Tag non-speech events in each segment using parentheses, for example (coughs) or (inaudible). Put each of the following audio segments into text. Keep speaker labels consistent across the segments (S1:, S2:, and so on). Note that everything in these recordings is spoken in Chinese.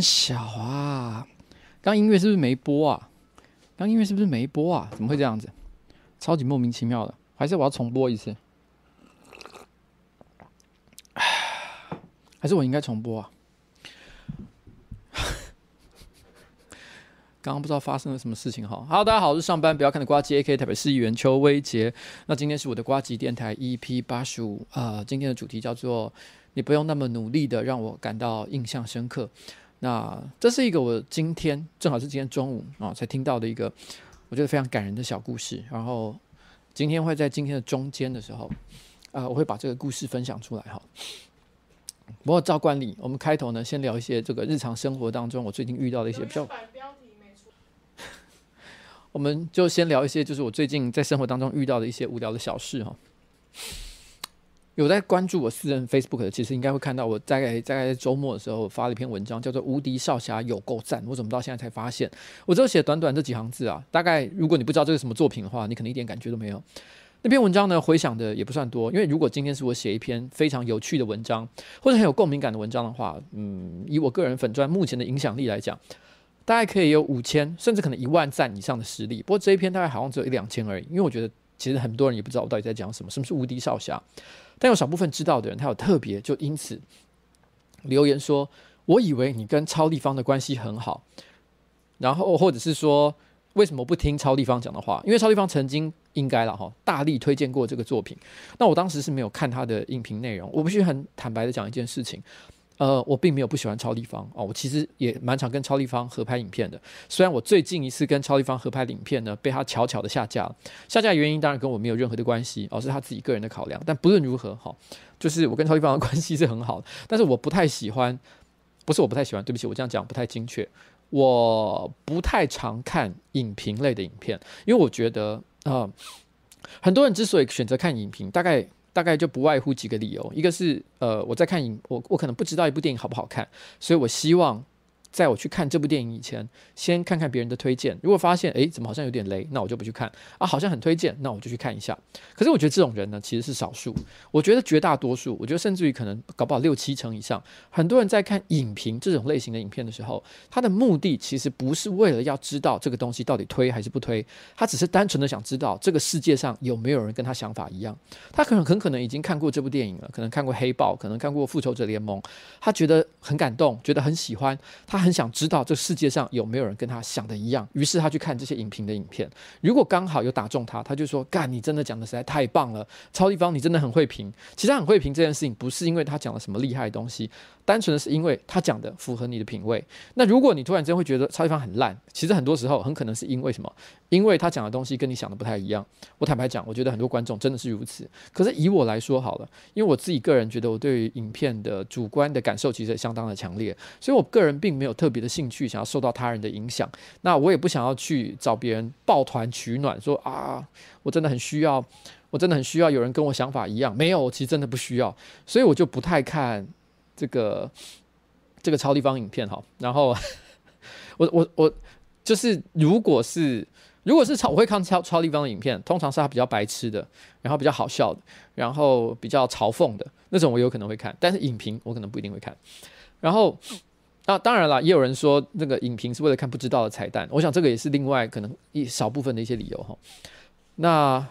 S1: 小啊，刚音乐是不是没播啊？刚音乐是不是没播啊？怎么会这样子？超级莫名其妙的，还是我要重播一次？(sighs) 还是我应该重播啊？(laughs) 刚刚不知道发生了什么事情哈。Hello，大家好，我是上班不要看的瓜吉 AK 台北市议员邱威杰。那今天是我的瓜吉电台 EP 八十五啊，今天的主题叫做“你不用那么努力的让我感到印象深刻”。那这是一个我今天正好是今天中午啊才听到的一个我觉得非常感人的小故事。然后今天会在今天的中间的时候啊，我会把这个故事分享出来哈。不过照惯例，我们开头呢先聊一些这个日常生活当中我最近遇到的一些比较。(laughs) 我们就先聊一些，就是我最近在生活当中遇到的一些无聊的小事哈。有在关注我私人 Facebook 的，其实应该会看到我大概大概在周末的时候发了一篇文章，叫做《无敌少侠有够赞》。我怎么到现在才发现？我只有写短短这几行字啊。大概如果你不知道这是什么作品的话，你可能一点感觉都没有。那篇文章呢，回想的也不算多，因为如果今天是我写一篇非常有趣的文章，或者很有共鸣感的文章的话，嗯，以我个人粉钻目前的影响力来讲。大概可以有五千，甚至可能一万赞以上的实力。不过这一篇大概好像只有一两千而已，因为我觉得其实很多人也不知道我到底在讲什么，什么是无敌少侠。但有少部分知道的人，他有特别就因此留言说：“我以为你跟超立方的关系很好。”然后或者是说，为什么不听超立方讲的话？因为超立方曾经应该了哈，大力推荐过这个作品。那我当时是没有看他的音频内容。我必须很坦白的讲一件事情。呃，我并没有不喜欢超立方哦，我其实也蛮常跟超立方合拍影片的。虽然我最近一次跟超立方合拍影片呢，被他悄悄的下架了。下架原因当然跟我没有任何的关系，而、哦、是他自己个人的考量。但不论如何，哈、就是我跟超立方的 (laughs) 关系是很好的。但是我不太喜欢，不是我不太喜欢，对不起，我这样讲不太精确。我不太常看影评类的影片，因为我觉得啊、呃，很多人之所以选择看影评，大概。大概就不外乎几个理由，一个是呃，我在看影，我我可能不知道一部电影好不好看，所以我希望。在我去看这部电影以前，先看看别人的推荐。如果发现诶，怎么好像有点雷，那我就不去看啊。好像很推荐，那我就去看一下。可是我觉得这种人呢，其实是少数。我觉得绝大多数，我觉得甚至于可能搞不好六七成以上，很多人在看影评这种类型的影片的时候，他的目的其实不是为了要知道这个东西到底推还是不推，他只是单纯的想知道这个世界上有没有人跟他想法一样。他可能很可能已经看过这部电影了，可能看过《黑豹》，可能看过《复仇者联盟》，他觉得很感动，觉得很喜欢，他。很很想知道这世界上有没有人跟他想的一样，于是他去看这些影评的影片。如果刚好有打中他，他就说：“干，你真的讲的实在太棒了，超立方，你真的很会评。”其实他很会评这件事情，不是因为他讲了什么厉害的东西。单纯的是因为他讲的符合你的品味。那如果你突然间会觉得超级方很烂，其实很多时候很可能是因为什么？因为他讲的东西跟你想的不太一样。我坦白讲，我觉得很多观众真的是如此。可是以我来说好了，因为我自己个人觉得我对于影片的主观的感受其实相当的强烈，所以我个人并没有特别的兴趣想要受到他人的影响。那我也不想要去找别人抱团取暖，说啊，我真的很需要，我真的很需要有人跟我想法一样。没有，我其实真的不需要，所以我就不太看。这个这个超立方影片哈，然后我我我就是，如果是如果是超，我会看超超立方的影片，通常是他比较白痴的，然后比较好笑的，然后比较嘲讽的那种，我有可能会看。但是影评我可能不一定会看。然后啊，当然了，也有人说那个影评是为了看不知道的彩蛋，我想这个也是另外可能一少部分的一些理由哈。那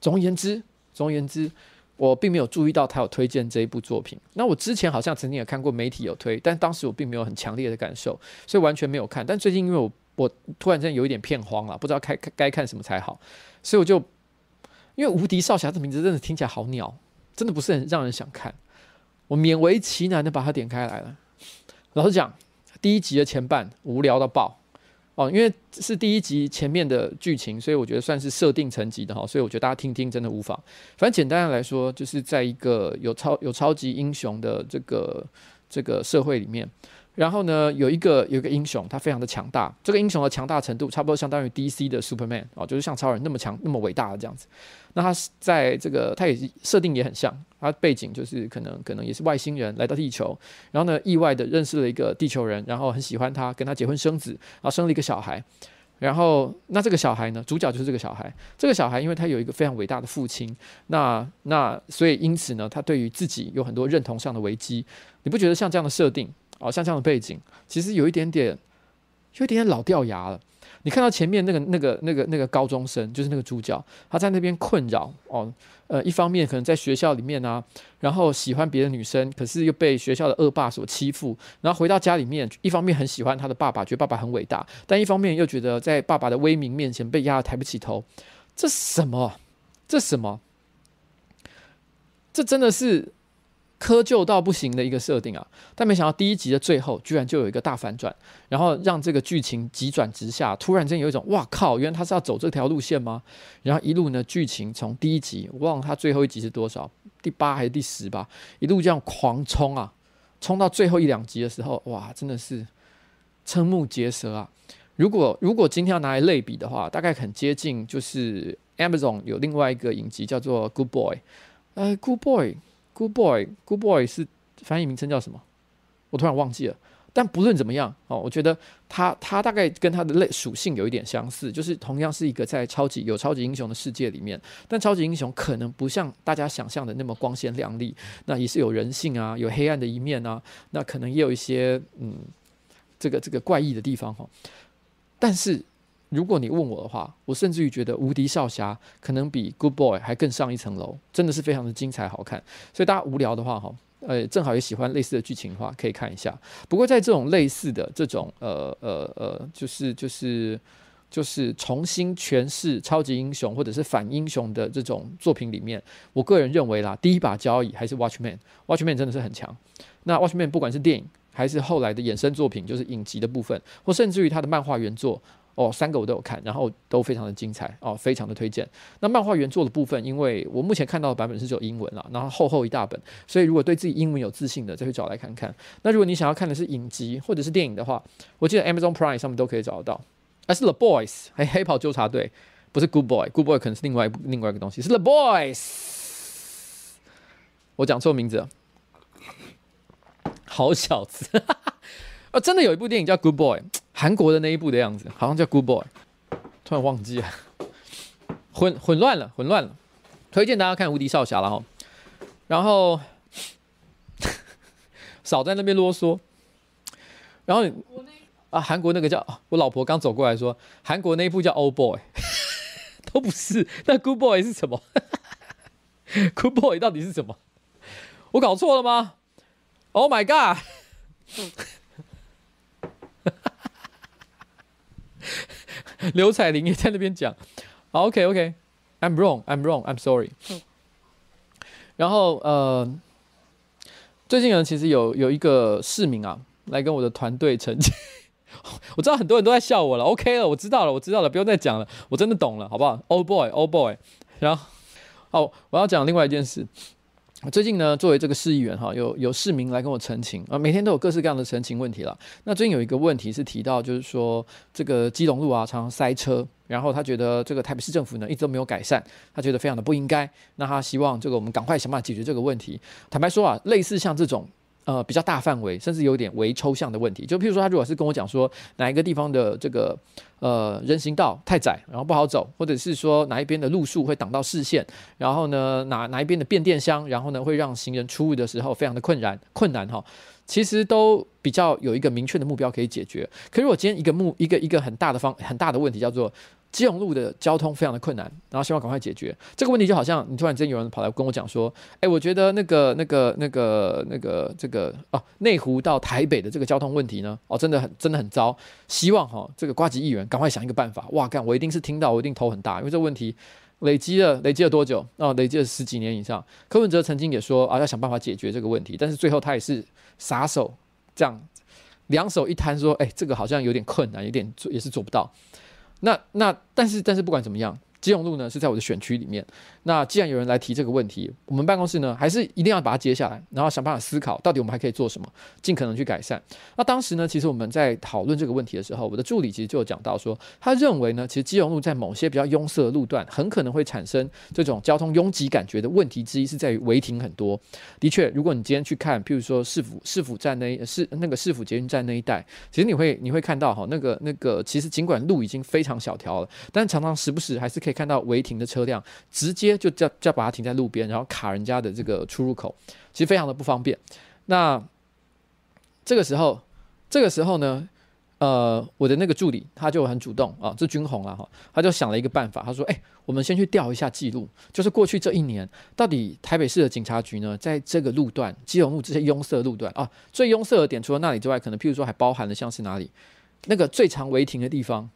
S1: 总而言之，总而言之。我并没有注意到他有推荐这一部作品。那我之前好像曾经也看过媒体有推，但当时我并没有很强烈的感受，所以完全没有看。但最近因为我我突然间有一点片荒了，不知道该该看什么才好，所以我就因为无敌少侠这名字真的听起来好鸟，真的不是很让人想看。我勉为其难的把它点开来了。老实讲，第一集的前半无聊到爆。哦，因为是第一集前面的剧情，所以我觉得算是设定层级的哈，所以我觉得大家听听真的无妨。反正简单的来说，就是在一个有超有超级英雄的这个这个社会里面。然后呢，有一个有一个英雄，他非常的强大。这个英雄的强大程度，差不多相当于 DC 的 Superman 哦，就是像超人那么强、那么伟大的这样子。那他在这个，他也设定也很像，他背景就是可能可能也是外星人来到地球，然后呢，意外的认识了一个地球人，然后很喜欢他，跟他结婚生子，然后生了一个小孩。然后，那这个小孩呢，主角就是这个小孩。这个小孩因为他有一个非常伟大的父亲，那那所以因此呢，他对于自己有很多认同上的危机。你不觉得像这样的设定？哦，像这样的背景，其实有一点点，有一点点老掉牙了。你看到前面那个、那个、那个、那个高中生，就是那个主角，他在那边困扰哦。呃，一方面可能在学校里面啊，然后喜欢别的女生，可是又被学校的恶霸所欺负。然后回到家里面，一方面很喜欢他的爸爸，觉得爸爸很伟大，但一方面又觉得在爸爸的威名面前被压得抬不起头。这什么？这什么？这真的是。窠臼到不行的一个设定啊，但没想到第一集的最后居然就有一个大反转，然后让这个剧情急转直下，突然间有一种哇靠，原来他是要走这条路线吗？然后一路呢，剧情从第一集忘了他最后一集是多少，第八还是第十吧，一路这样狂冲啊，冲到最后一两集的时候，哇，真的是瞠目结舌啊！如果如果今天要拿来类比的话，大概很接近，就是 Amazon 有另外一个影集叫做 Good Boy，呃，Good Boy。Good boy，Good boy 是翻译名称叫什么？我突然忘记了。但不论怎么样哦，我觉得他他大概跟他的类属性有一点相似，就是同样是一个在超级有超级英雄的世界里面，但超级英雄可能不像大家想象的那么光鲜亮丽，那也是有人性啊，有黑暗的一面啊，那可能也有一些嗯，这个这个怪异的地方哈。但是。如果你问我的话，我甚至于觉得《无敌少侠》可能比《Good Boy》还更上一层楼，真的是非常的精彩好看。所以大家无聊的话，哈，呃，正好也喜欢类似的剧情的话，可以看一下。不过在这种类似的这种呃呃呃，就是就是就是重新诠释超级英雄或者是反英雄的这种作品里面，我个人认为啦，第一把交椅还是《Watchman》，《Watchman》真的是很强。那《Watchman》不管是电影还是后来的衍生作品，就是影集的部分，或甚至于他的漫画原作。哦，三个我都有看，然后都非常的精彩哦，非常的推荐。那漫画原作的部分，因为我目前看到的版本是只有英文了，然后厚厚一大本，所以如果对自己英文有自信的，再去找来看看。那如果你想要看的是影集或者是电影的话，我记得 Amazon Prime 上面都可以找得到。而是 The Boys，还黑袍纠察队，不是 Good Boy，Good Boy 可能是另外一另外一个东西，是 The Boys。我讲错名字了，好小子，(laughs) 哦，真的有一部电影叫 Good Boy。韩国的那一部的样子，好像叫《Good Boy》，突然忘记了，混混乱了，混乱了。推荐大家看《无敌少侠》了哈，然后 (laughs) 少在那边啰嗦。然后啊，韩国那个叫我老婆刚走过来说，韩国那一部叫《Old Boy》，(laughs) 都不是。那《Good Boy》是什么？(laughs)《Good Boy》到底是什么？我搞错了吗？Oh my god！刘彩玲也在那边讲，好，OK OK，I'm wrong，I'm wrong，I'm sorry。然后呃，最近呢，其实有有一个市民啊，来跟我的团队澄清，(laughs) 我知道很多人都在笑我了，OK 了，我知道了，我知道了，不用再讲了，我真的懂了，好不好？Old boy，Old boy。然后，哦，我要讲另外一件事。最近呢，作为这个市议员哈，有有市民来跟我陈情啊，每天都有各式各样的陈情问题了。那最近有一个问题是提到，就是说这个基隆路啊，常常塞车，然后他觉得这个台北市政府呢一直都没有改善，他觉得非常的不应该。那他希望这个我们赶快想办法解决这个问题。坦白说啊，类似像这种。呃，比较大范围，甚至有点微抽象的问题，就譬如说，他如果是跟我讲说哪一个地方的这个呃人行道太窄，然后不好走，或者是说哪一边的路树会挡到视线，然后呢哪哪一边的变电箱，然后呢会让行人出入的时候非常的困难困难哈，其实都比较有一个明确的目标可以解决。可是如果今天一个目一个一个很大的方很大的问题叫做。基隆路的交通非常的困难，然后希望赶快解决这个问题，就好像你突然间有人跑来跟我讲说，哎，我觉得那个、那个、那个、那个这个哦，内湖到台北的这个交通问题呢，哦，真的很真的很糟，希望哈、这个瓜吉议员赶快想一个办法。哇，干，我一定是听到，我一定头很大，因为这个问题累积了累积了多久？哦，累积了十几年以上。柯文哲曾经也说啊，要想办法解决这个问题，但是最后他也是撒手这样，两手一摊说，哎，这个好像有点困难，有点做也是做不到。那那但是但是不管怎么样。基隆路呢是在我的选区里面。那既然有人来提这个问题，我们办公室呢还是一定要把它接下来，然后想办法思考到底我们还可以做什么，尽可能去改善。那当时呢，其实我们在讨论这个问题的时候，我的助理其实就有讲到说，他认为呢，其实基隆路在某些比较拥塞的路段，很可能会产生这种交通拥挤感觉的问题之一是在于违停很多。的确，如果你今天去看，譬如说市府市府站那市那个市府捷运站那一带，其实你会你会看到哈，那个那个其实尽管路已经非常小条了，但常常时不时还是可以看到违停的车辆直接就叫叫把它停在路边，然后卡人家的这个出入口，其实非常的不方便。那这个时候，这个时候呢，呃，我的那个助理他就很主动啊，这军红了哈，他就想了一个办法，他说：“哎，我们先去调一下记录，就是过去这一年到底台北市的警察局呢，在这个路段，基隆路这些拥塞路段啊，最拥塞的点除了那里之外，可能譬如说还包含了像是哪里，那个最常违停的地方，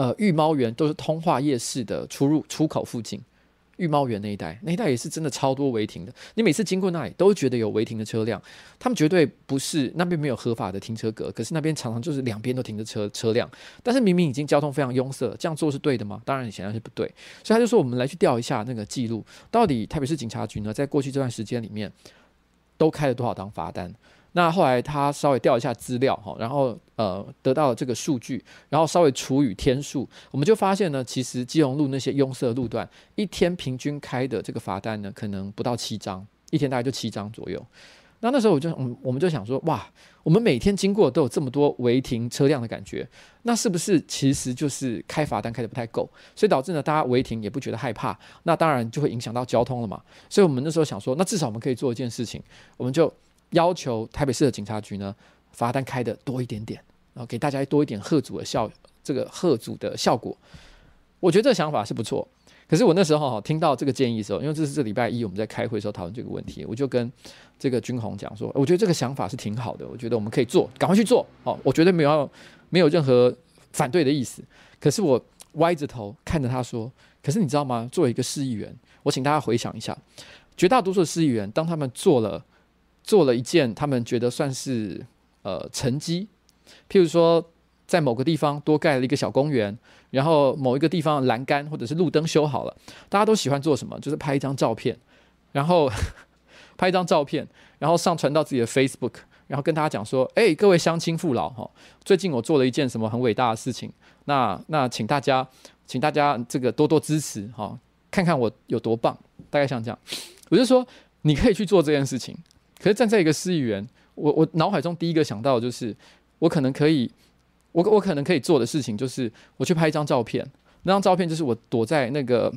S1: 呃，御猫园都是通化夜市的出入出口附近。”御猫园那一带，那一带也是真的超多违停的。你每次经过那里，都觉得有违停的车辆。他们绝对不是那边没有合法的停车格，可是那边常常就是两边都停着车车辆。但是明明已经交通非常拥塞，这样做是对的吗？当然显然是不对。所以他就说，我们来去调一下那个记录，到底台北市警察局呢，在过去这段时间里面，都开了多少张罚单？那后来他稍微调一下资料哈，然后呃得到了这个数据，然后稍微除以天数，我们就发现呢，其实基隆路那些拥塞路段，一天平均开的这个罚单呢，可能不到七张，一天大概就七张左右。那那时候我就嗯，我们就想说，哇，我们每天经过都有这么多违停车辆的感觉，那是不是其实就是开罚单开得不太够，所以导致呢大家违停也不觉得害怕，那当然就会影响到交通了嘛。所以我们那时候想说，那至少我们可以做一件事情，我们就。要求台北市的警察局呢，罚单开的多一点点，然后给大家多一点贺阻的效，这个贺阻的效果。我觉得这个想法是不错。可是我那时候哈听到这个建议的时候，因为这是这礼拜一我们在开会的时候讨论这个问题，我就跟这个军宏讲说，我觉得这个想法是挺好的，我觉得我们可以做，赶快去做。哦，我绝对没有没有任何反对的意思。可是我歪着头看着他说，可是你知道吗？作为一个市议员，我请大家回想一下，绝大多数的市议员当他们做了。做了一件他们觉得算是呃成绩，譬如说在某个地方多盖了一个小公园，然后某一个地方栏杆或者是路灯修好了，大家都喜欢做什么？就是拍一张照片，然后 (laughs) 拍一张照片，然后上传到自己的 Facebook，然后跟大家讲说：“哎，各位乡亲父老哈，最近我做了一件什么很伟大的事情，那那请大家请大家这个多多支持哈，看看我有多棒。”大概像这样，我就说你可以去做这件事情。可是站在一个市议员，我我脑海中第一个想到就是，我可能可以，我我可能可以做的事情就是，我去拍一张照片，那张照片就是我躲在那个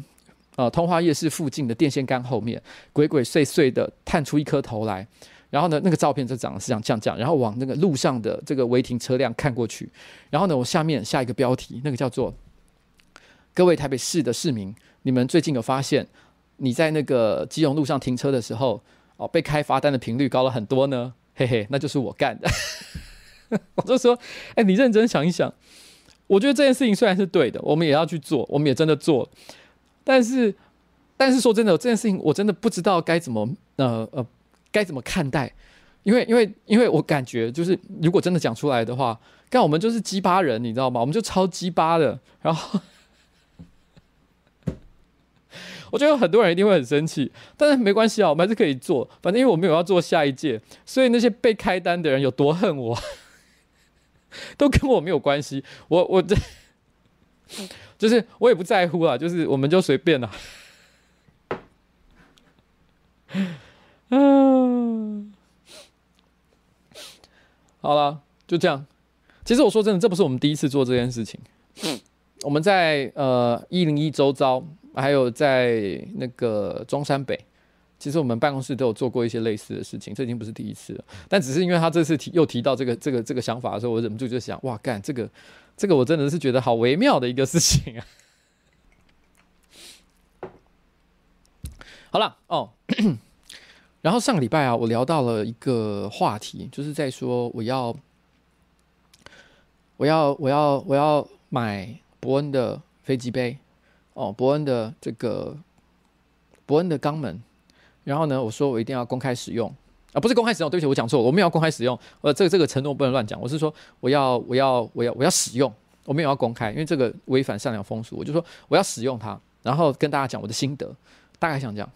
S1: 呃通化夜市附近的电线杆后面，鬼鬼祟祟的探出一颗头来，然后呢，那个照片就长得是像这样这样，然后往那个路上的这个违停车辆看过去，然后呢，我下面下一个标题，那个叫做“各位台北市的市民，你们最近有发现你在那个基隆路上停车的时候。”被开罚单的频率高了很多呢，嘿嘿，那就是我干的。(laughs) 我就说，哎、你认真想一想，我觉得这件事情虽然是对的，我们也要去做，我们也真的做，但是，但是说真的，这件事情我真的不知道该怎么，呃呃，该怎么看待，因为因为因为我感觉就是，如果真的讲出来的话，干我们就是鸡巴人，你知道吗？我们就超鸡巴的，然后。我觉得很多人一定会很生气，但是没关系啊，我们还是可以做。反正因为我没有要做下一届，所以那些被开单的人有多恨我，(laughs) 都跟我没有关系。我我这 (laughs) 就是我也不在乎啊，就是我们就随便了。嗯，(sighs) 好了，就这样。其实我说真的，这不是我们第一次做这件事情。我们在呃一零一周遭。还有在那个中山北，其实我们办公室都有做过一些类似的事情，这已经不是第一次了。但只是因为他这次提又提到这个这个这个想法的时候，我忍不住就想，哇，干这个这个我真的是觉得好微妙的一个事情啊。好了哦，然后上个礼拜啊，我聊到了一个话题，就是在说我要我要我要我要买伯恩的飞机杯。哦，伯恩的这个伯恩的肛门，然后呢，我说我一定要公开使用啊，不是公开使用，对不起，我讲错了，我没有要公开使用，呃，这个这个承诺不能乱讲，我是说我要我要我要我要使用，我没有要公开，因为这个违反善良风俗，我就说我要使用它，然后跟大家讲我的心得，大概像这样。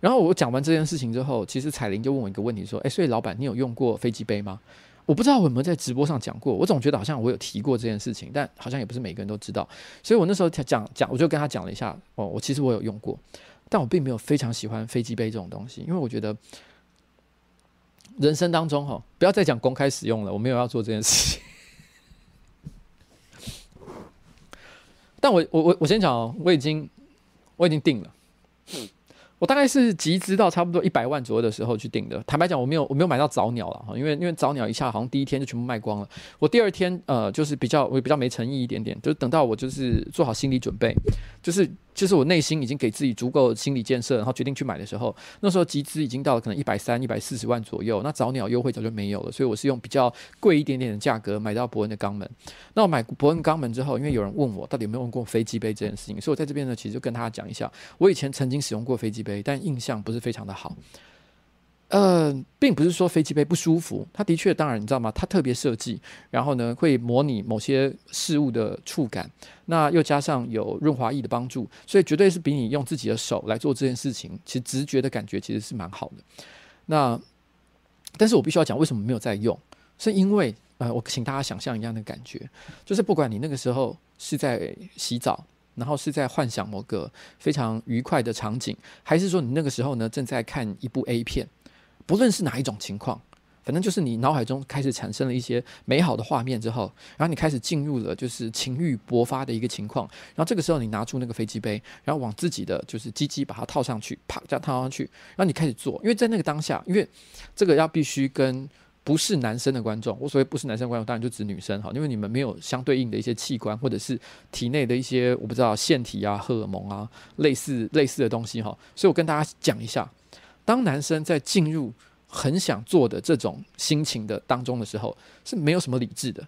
S1: 然后我讲完这件事情之后，其实彩玲就问我一个问题，说，哎，所以老板，你有用过飞机杯吗？我不知道我有没有在直播上讲过，我总觉得好像我有提过这件事情，但好像也不是每个人都知道，所以我那时候讲讲，我就跟他讲了一下，哦，我其实我有用过，但我并没有非常喜欢飞机杯这种东西，因为我觉得人生当中哈，不要再讲公开使用了，我没有要做这件事情。(laughs) 但我我我我先讲哦，我已经我已经定了，我大概是集资到差不多一百万左右的时候去订的。坦白讲，我没有我没有买到早鸟了哈，因为因为早鸟一下好像第一天就全部卖光了。我第二天呃就是比较我比较没诚意一点点，就是等到我就是做好心理准备，就是。就是我内心已经给自己足够心理建设，然后决定去买的时候，那时候集资已经到了可能一百三、一百四十万左右，那早鸟优惠早就没有了，所以我是用比较贵一点点的价格买到伯恩的肛门。那我买伯恩肛门之后，因为有人问我到底有没有用过飞机杯这件事情，所以我在这边呢，其实就跟大家讲一下，我以前曾经使用过飞机杯，但印象不是非常的好。呃，并不是说飞机杯不舒服，它的确，当然你知道吗？它特别设计，然后呢会模拟某些事物的触感，那又加上有润滑液的帮助，所以绝对是比你用自己的手来做这件事情，其实直觉的感觉其实是蛮好的。那，但是我必须要讲为什么没有在用，是因为呃，我请大家想象一样的感觉，就是不管你那个时候是在洗澡，然后是在幻想某个非常愉快的场景，还是说你那个时候呢正在看一部 A 片。不论是哪一种情况，反正就是你脑海中开始产生了一些美好的画面之后，然后你开始进入了就是情欲勃发的一个情况，然后这个时候你拿出那个飞机杯，然后往自己的就是鸡鸡把它套上去，啪这样套上去，然后你开始做，因为在那个当下，因为这个要必须跟不是男生的观众，我所谓不是男生观众，当然就指女生哈，因为你们没有相对应的一些器官或者是体内的一些我不知道腺体啊、荷尔蒙啊类似类似的东西哈，所以我跟大家讲一下。当男生在进入很想做的这种心情的当中的时候，是没有什么理智的。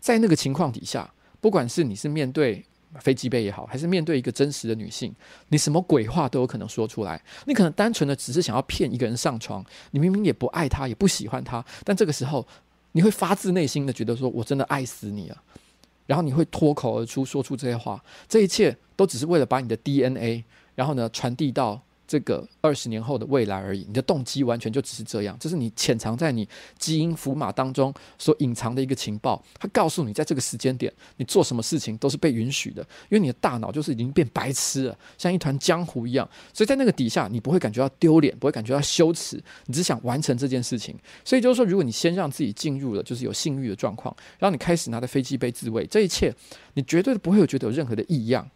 S1: 在那个情况底下，不管是你是面对飞机杯也好，还是面对一个真实的女性，你什么鬼话都有可能说出来。你可能单纯的只是想要骗一个人上床，你明明也不爱他，也不喜欢他，但这个时候你会发自内心的觉得说：“我真的爱死你了。”然后你会脱口而出说出这些话，这一切都只是为了把你的 DNA，然后呢传递到。这个二十年后的未来而已，你的动机完全就只是这样，这是你潜藏在你基因符码当中所隐藏的一个情报。它告诉你，在这个时间点，你做什么事情都是被允许的，因为你的大脑就是已经变白痴了，像一团浆糊一样。所以在那个底下，你不会感觉到丢脸，不会感觉到羞耻，你只想完成这件事情。所以就是说，如果你先让自己进入了就是有性欲的状况，然后你开始拿着飞机杯自慰，这一切你绝对不会有觉得有任何的异样，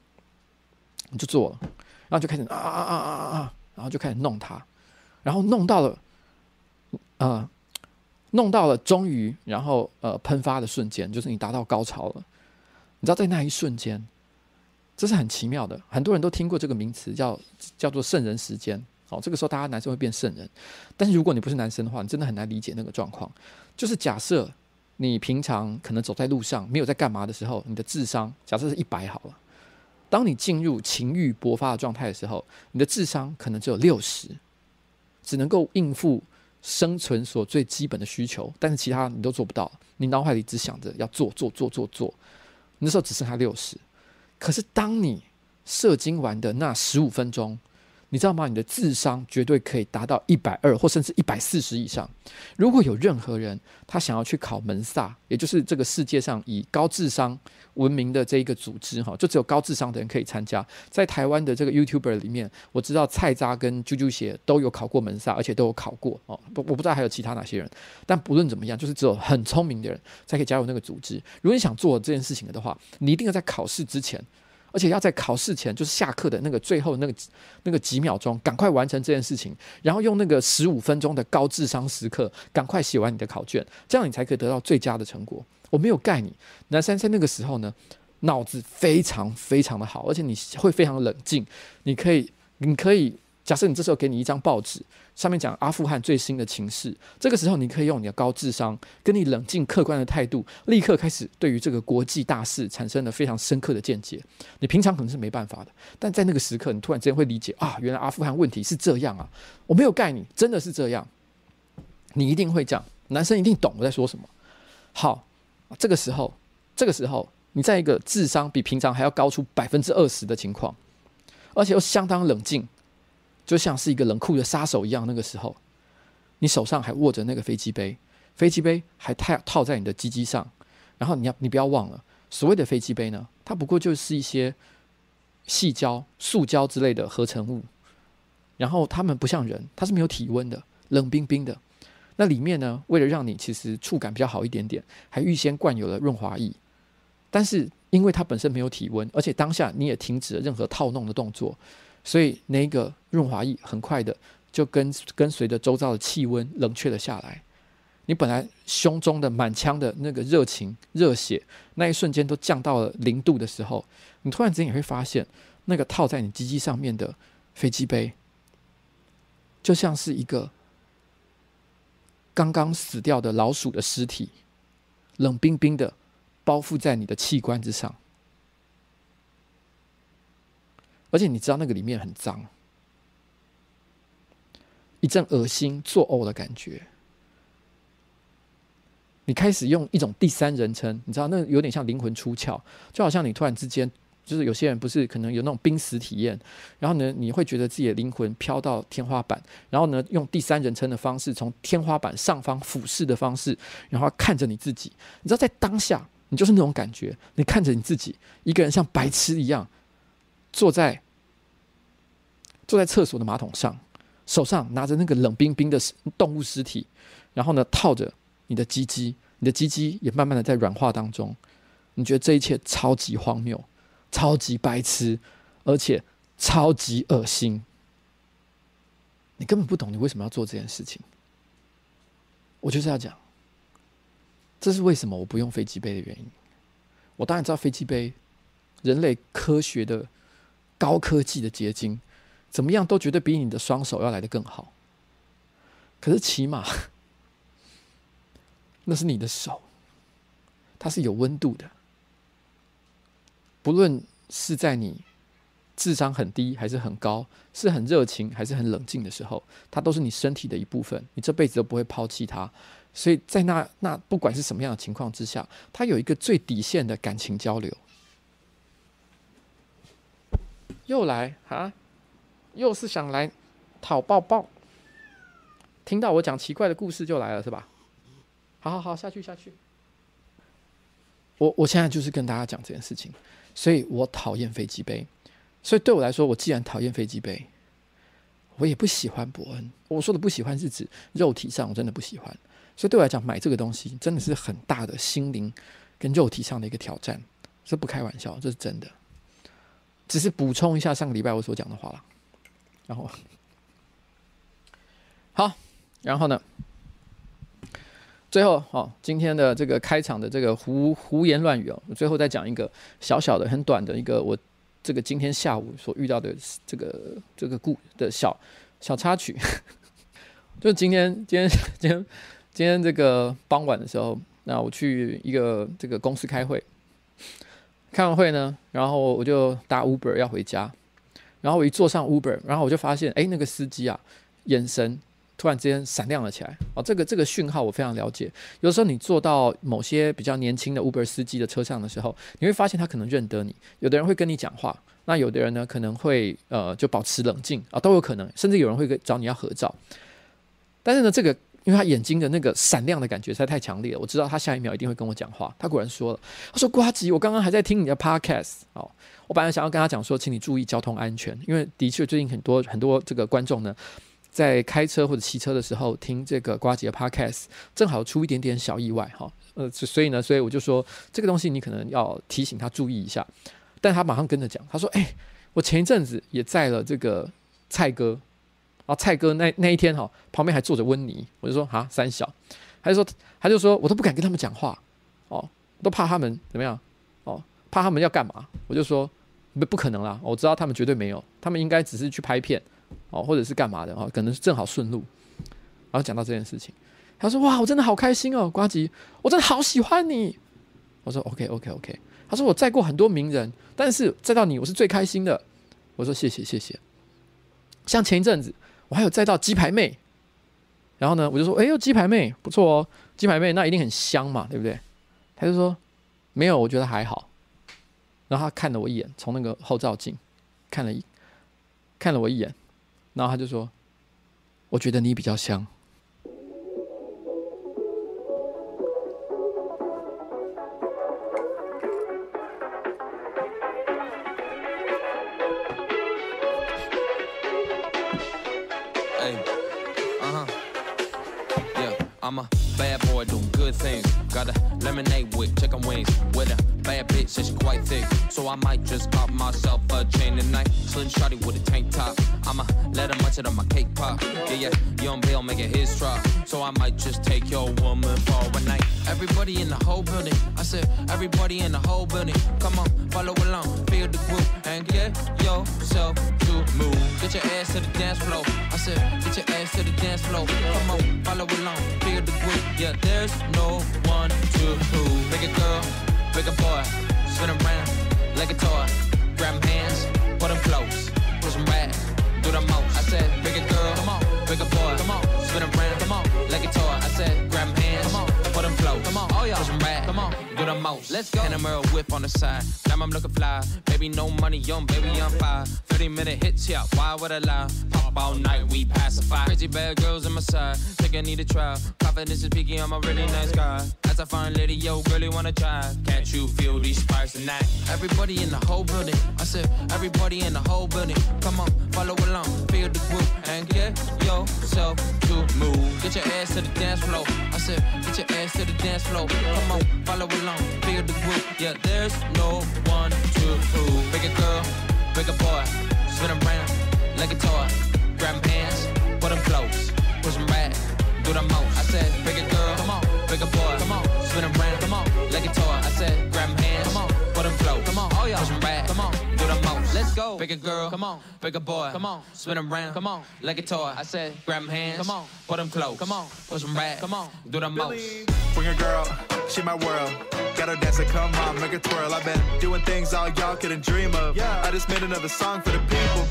S1: 你就做了。然后就开始啊啊啊啊啊，然后就开始弄它，然后弄到了，呃，弄到了，终于，然后呃，喷发的瞬间，就是你达到高潮了。你知道，在那一瞬间，这是很奇妙的。很多人都听过这个名词，叫叫做圣人时间。好，这个时候大家男生会变圣人。但是如果你不是男生的话，你真的很难理解那个状况。就是假设你平常可能走在路上，没有在干嘛的时候，你的智商假设是一百好了。当你进入情欲勃发的状态的时候，你的智商可能只有六十，只能够应付生存所最基本的需求，但是其他你都做不到。你脑海里只想着要做做做做做，那时候只剩下六十。可是当你射精完的那十五分钟，你知道吗？你的智商绝对可以达到一百二或甚至一百四十以上。如果有任何人他想要去考门萨，也就是这个世界上以高智商闻名的这一个组织，哈，就只有高智商的人可以参加。在台湾的这个 YouTuber 里面，我知道菜渣跟啾啾鞋都有考过门萨，而且都有考过哦。不，我不知道还有其他哪些人。但不论怎么样，就是只有很聪明的人才可以加入那个组织。如果你想做这件事情的话，你一定要在考试之前。而且要在考试前，就是下课的那个最后那个那个几秒钟，赶快完成这件事情，然后用那个十五分钟的高智商时刻，赶快写完你的考卷，这样你才可以得到最佳的成果。我没有盖你，南山在那个时候呢，脑子非常非常的好，而且你会非常冷静，你可以，你可以。假设你这时候给你一张报纸，上面讲阿富汗最新的情势，这个时候你可以用你的高智商，跟你冷静客观的态度，立刻开始对于这个国际大事产生了非常深刻的见解。你平常可能是没办法的，但在那个时刻，你突然之间会理解啊，原来阿富汗问题是这样啊！我没有盖你，真的是这样，你一定会这样，男生一定懂我在说什么。好，这个时候，这个时候，你在一个智商比平常还要高出百分之二十的情况，而且又相当冷静。就像是一个冷酷的杀手一样，那个时候，你手上还握着那个飞机杯，飞机杯还套套在你的鸡鸡上，然后你要你不要忘了，所谓的飞机杯呢，它不过就是一些细胶、塑胶之类的合成物，然后它们不像人，它是没有体温的，冷冰冰的。那里面呢，为了让你其实触感比较好一点点，还预先灌有了润滑液，但是因为它本身没有体温，而且当下你也停止了任何套弄的动作。所以那个润滑液很快的就跟跟随着周遭的气温冷却了下来。你本来胸中的满腔的那个热情、热血，那一瞬间都降到了零度的时候，你突然之间也会发现，那个套在你鸡鸡上面的飞机杯，就像是一个刚刚死掉的老鼠的尸体，冷冰冰的包覆在你的器官之上，而且你知道那个里面很脏，一阵恶心、作呕的感觉。你开始用一种第三人称，你知道那有点像灵魂出窍，就好像你突然之间，就是有些人不是可能有那种濒死体验，然后呢，你会觉得自己的灵魂飘到天花板，然后呢，用第三人称的方式从天花板上方俯视的方式，然后看着你自己，你知道在当下，你就是那种感觉，你看着你自己一个人像白痴一样坐在坐在厕所的马桶上，手上拿着那个冷冰冰的动物尸体，然后呢套着。你的鸡鸡，你的鸡鸡也慢慢的在软化当中。你觉得这一切超级荒谬，超级白痴，而且超级恶心。你根本不懂你为什么要做这件事情。我就是要讲，这是为什么我不用飞机杯的原因。我当然知道飞机杯，人类科学的高科技的结晶，怎么样都绝对比你的双手要来的更好。可是起码。(laughs) 那是你的手，它是有温度的。不论是在你智商很低还是很高，是很热情还是很冷静的时候，它都是你身体的一部分。你这辈子都不会抛弃它。所以在那那不管是什么样的情况之下，它有一个最底线的感情交流。又来啊，又是想来讨抱抱。听到我讲奇怪的故事就来了，是吧？好好好，下去下去。我我现在就是跟大家讲这件事情，所以我讨厌飞机杯。所以对我来说，我既然讨厌飞机杯，我也不喜欢伯恩。我说的不喜欢是指肉体上，我真的不喜欢。所以对我来讲，买这个东西真的是很大的心灵跟肉体上的一个挑战。这不开玩笑，这是真的。只是补充一下上个礼拜我所讲的话了。然后，(laughs) 好，然后呢？最后，哦，今天的这个开场的这个胡胡言乱语哦，我最后再讲一个小小的、很短的一个我这个今天下午所遇到的这个这个故的小小插曲，(laughs) 就今天今天今天今天这个傍晚的时候，那我去一个这个公司开会，开完会呢，然后我就搭 Uber 要回家，然后我一坐上 Uber，然后我就发现，哎，那个司机啊，眼神。突然之间闪亮了起来哦，这个这个讯号我非常了解。有时候你坐到某些比较年轻的 Uber 司机的车上的时候，你会发现他可能认得你。有的人会跟你讲话，那有的人呢可能会呃就保持冷静啊，都有可能。甚至有人会找你要合照。但是呢，这个因为他眼睛的那个闪亮的感觉实在太强烈了，我知道他下一秒一定会跟我讲话。他果然说了，他说：“呱吉，我刚刚还在听你的 Podcast 哦，我本来想要跟他讲说，请你注意交通安全，因为的确最近很多很多这个观众呢。”在开车或者骑车的时候听这个呱吉的 Podcast，正好出一点点小意外哈，呃，所以呢，所以我就说这个东西你可能要提醒他注意一下。但他马上跟着讲，他说：“哎、我前一阵子也载了这个蔡哥，然后蔡哥那那一天哈，旁边还坐着温妮。”我就说：“啊，三小。”他就说：“他就说我都不敢跟他们讲话哦，都怕他们怎么样哦，怕他们要干嘛？”我就说：“不不可能啦，我知道他们绝对没有，他们应该只是去拍片。”哦，或者是干嘛的哦，可能是正好顺路，然后讲到这件事情，他说：“哇，我真的好开心哦，呱吉，我真的好喜欢你。”我说：“OK OK OK。”他说：“我载过很多名人，但是载到你，我是最开心的。”我说：“谢谢谢谢。”像前一阵子，我还有再到鸡排妹，然后呢，我就说：“哎呦，鸡排妹不错哦，鸡排妹那一定很香嘛，对不对？”他就说：“没有，我觉得还好。”然后他看了我一眼，从那个后照镜看了一看了我一眼。然后他就说：“我觉得你比较香。”
S2: I'm a bad boy doing good things. Got a lemonade with chicken wings. With a bad bitch, says she quite thick. So I might just pop myself a chain tonight. Slim shotty with a tank top. I'ma let her munch it on my cake pop. Yeah, yeah, young Bill making his drop. So I might just take your woman for a night. Everybody in the whole building. I said, everybody in the whole building. Come on, follow along, feel the groove, and get yourself. Get your ass to the dance floor. I said, get your ass to the dance floor. Come on, follow along, feel the groove. Yeah, there's no one to prove. Bigger girl, bigger boy, spin around like a toy. Grab hands, put them close, push them back, do the most. I said, bigger girl, come on, bigger boy, come on, spin around, come on, like a toy. I said, come on, oh push them back, come on, do the most. Let's go. And a mirror whip on the side. Now I'm looking fly. Baby, no money, young baby, I'm fire. 30 minute hits, yeah, why would I lie? Pop all night, we pacify. Crazy bad girls on my side. Think I need a try. Confidence is peaking, I'm a really nice guy. As I find lady, yo, girlie wanna try. Can't you feel these sparks tonight? Everybody in the whole building. I said, everybody in the whole building. Come on, follow along, feel the groove, and get yourself to move. Get your ass to the dance floor. I said, get your ass to the dance floor. Come on, follow along, feel the groove. Yeah, there's no one to prove. Bigger girl, bigger boy, spin around like a toy. Grab hands, put them close, push 'em back, do the most. I said, bigger girl, come on, bigger boy, come on, spin around, come on, like a toy. I said, Let's go, bigger girl, come on, bigger boy, come on, spin around, come on, like a toy. I said, grab 'em hands, come on, put them close, come on, push 'em back, come on, do the most.
S3: Bring a girl, she my world. Got her dancing, come on, make her twirl. I've been doing things all y'all couldn't dream of. Yeah. I just made another song for the people.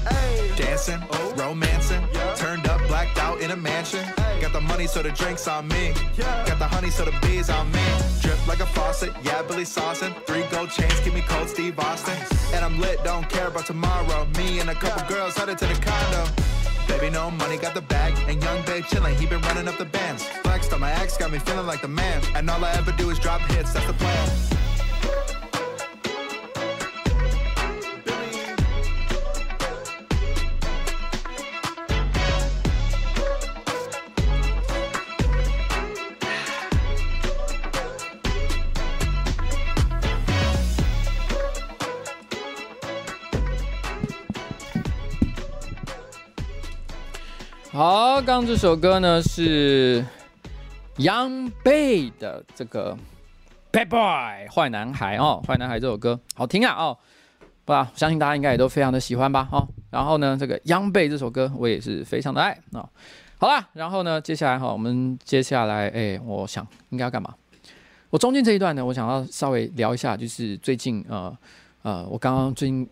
S3: Dancing, oh. romancing, turned up, blacked out in a mansion. Got the money, so the drinks on me. Got the honey, so the bees on me. Drip like a faucet, yeah, Billy Saucin. Three gold chains, keep me cold, Steve Austin. And I'm lit, don't care about tomorrow. Me and a couple girls headed to the condo. Baby, no money, got the bag. And young babe chillin', he been running up the bands. Flexed on my ex, got me feeling like the man. And all I ever do is drop hits, that's the plan.
S1: 好，刚刚这首歌呢是 Young Bay 的这个 Bad Boy 坏男孩哦，坏男孩这首歌好听啊哦，不，相信大家应该也都非常的喜欢吧哦。然后呢，这个 Young Bay 这首歌我也是非常的爱啊、哦。好啦，然后呢，接下来哈、我们接下来哎，我想应该要干嘛？我中间这一段呢，我想要稍微聊一下，就是最近呃呃，我刚刚最近。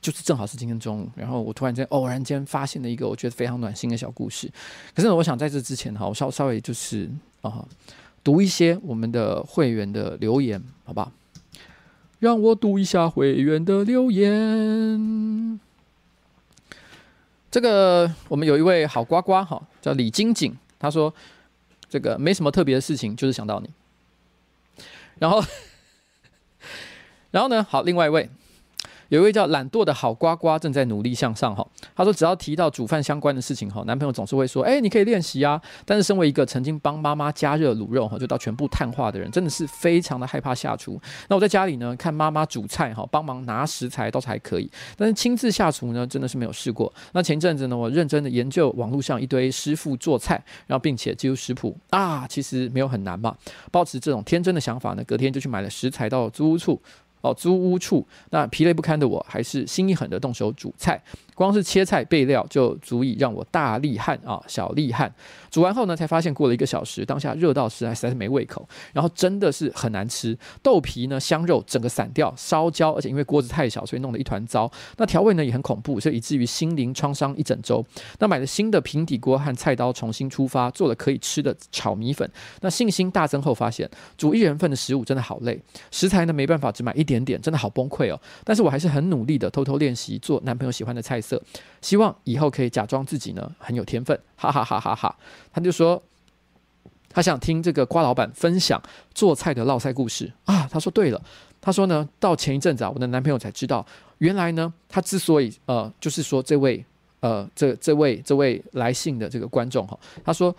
S1: 就是正好是今天中午，然后我突然间偶然间发现了一个我觉得非常暖心的小故事。可是呢，我想在这之前哈，我稍稍微就是啊，读一些我们的会员的留言，好不好？让我读一下会员的留言。这个我们有一位好呱呱哈，叫李金锦，他说这个没什么特别的事情，就是想到你。然后，(laughs) 然后呢，好，另外一位。有一位叫懒惰的好呱呱正在努力向上哈，他说只要提到煮饭相关的事情哈，男朋友总是会说，哎，你可以练习啊。但是身为一个曾经帮妈妈加热卤肉哈，就到全部碳化的人，真的是非常的害怕下厨。那我在家里呢，看妈妈煮菜哈，帮忙拿食材倒是还可以，但是亲自下厨呢，真的是没有试过。那前阵子呢，我认真的研究网络上一堆师傅做菜，然后并且记录食谱啊，其实没有很难嘛。抱持这种天真的想法呢，隔天就去买了食材到租屋处。哦，租屋处，那疲累不堪的我，还是心一狠的动手煮菜。光是切菜备料就足以让我大厉汗啊，小厉汗。煮完后呢，才发现过了一个小时，当下热到实在实在是没胃口，然后真的是很难吃。豆皮呢，香肉整个散掉，烧焦，而且因为锅子太小，所以弄得一团糟。那调味呢也很恐怖，所以以至于心灵创伤一整周。那买了新的平底锅和菜刀，重新出发，做了可以吃的炒米粉。那信心大增后，发现煮一人份的食物真的好累，食材呢没办法只买一点点，真的好崩溃哦。但是我还是很努力的偷偷练习做男朋友喜欢的菜。希望以后可以假装自己呢很有天分，哈哈哈哈哈！他就说他想听这个瓜老板分享做菜的烙菜故事啊。他说对了，他说呢，到前一阵子啊，我的男朋友才知道，原来呢，他之所以呃，就是说这位呃，这这位这位来信的这个观众哈，他说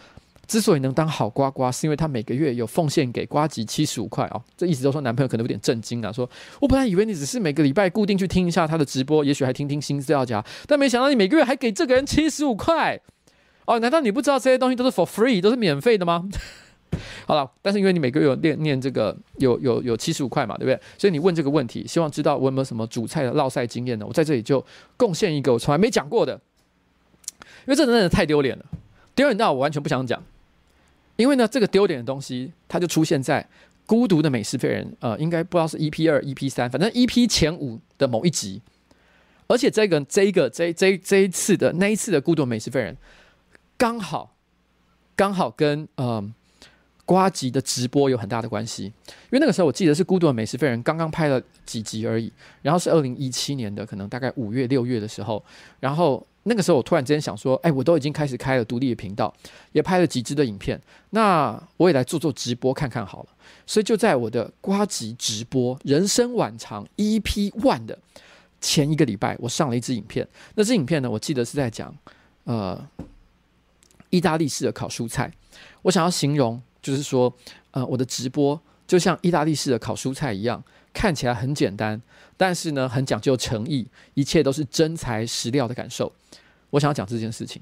S1: 之所以能当好瓜瓜，是因为他每个月有奉献给瓜吉七十五块哦。这意思就是说，男朋友可能有点震惊啊，说我本来以为你只是每个礼拜固定去听一下他的直播，也许还听听新资料夹，但没想到你每个月还给这个人七十五块哦。难道你不知道这些东西都是 for free，都是免费的吗？好了，但是因为你每个月有念念这个有有有七十五块嘛，对不对？所以你问这个问题，希望知道我有没有什么煮菜的烙赛经验呢？我在这里就贡献一个我从来没讲过的，因为这真的太丢脸了，丢脸到我完全不想讲。因为呢，这个丢脸的东西，它就出现在《孤独的美式废人》呃，应该不知道是 EP 二、EP 三，反正 EP 前五的某一集。而且这个、这个、这、这、这一次的那一次的《孤独美式废人》，刚好刚好跟呃瓜吉的直播有很大的关系。因为那个时候我记得是《孤独的美式废人》刚刚拍了几集而已，然后是二零一七年的，可能大概五月、六月的时候，然后。那个时候，我突然之间想说，哎，我都已经开始开了独立的频道，也拍了几支的影片，那我也来做做直播看看好了。所以就在我的瓜吉直播《人生晚长》EP One 的前一个礼拜，我上了一支影片。那支影片呢，我记得是在讲呃意大利式的烤蔬菜。我想要形容，就是说，呃，我的直播就像意大利式的烤蔬菜一样，看起来很简单。但是呢，很讲究诚意，一切都是真材实料的感受。我想要讲这件事情。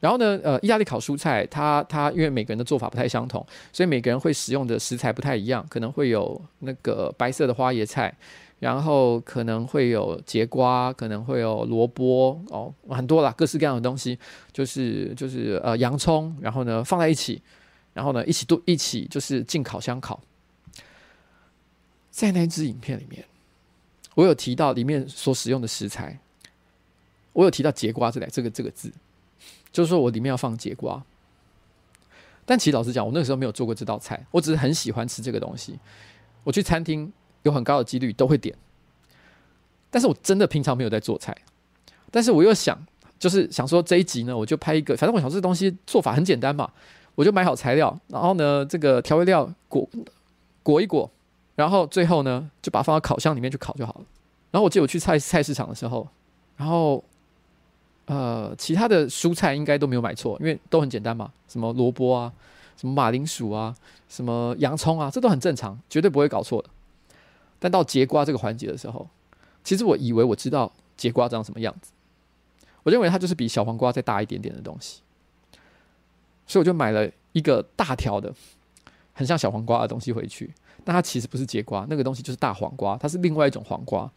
S1: 然后呢，呃，意大利烤蔬菜，它它因为每个人的做法不太相同，所以每个人会使用的食材不太一样，可能会有那个白色的花椰菜，然后可能会有节瓜，可能会有萝卜哦，很多啦，各式各样的东西，就是就是呃洋葱，然后呢放在一起，然后呢一起都一起就是进烤箱烤。在那支影片里面。我有提到里面所使用的食材，我有提到节瓜这来这个这个字，就是说我里面要放节瓜。但其实老实讲，我那个时候没有做过这道菜，我只是很喜欢吃这个东西。我去餐厅有很高的几率都会点，但是我真的平常没有在做菜。但是我又想，就是想说这一集呢，我就拍一个，反正我想这东西做法很简单嘛，我就买好材料，然后呢，这个调味料裹裹一裹。然后最后呢，就把它放到烤箱里面去烤就好了。然后我记得我去菜菜市场的时候，然后呃，其他的蔬菜应该都没有买错，因为都很简单嘛，什么萝卜啊，什么马铃薯啊，什么洋葱啊，这都很正常，绝对不会搞错的。但到节瓜这个环节的时候，其实我以为我知道节瓜长什么样子，我认为它就是比小黄瓜再大一点点的东西，所以我就买了一个大条的，很像小黄瓜的东西回去。但它其实不是节瓜，那个东西就是大黄瓜，它是另外一种黄瓜。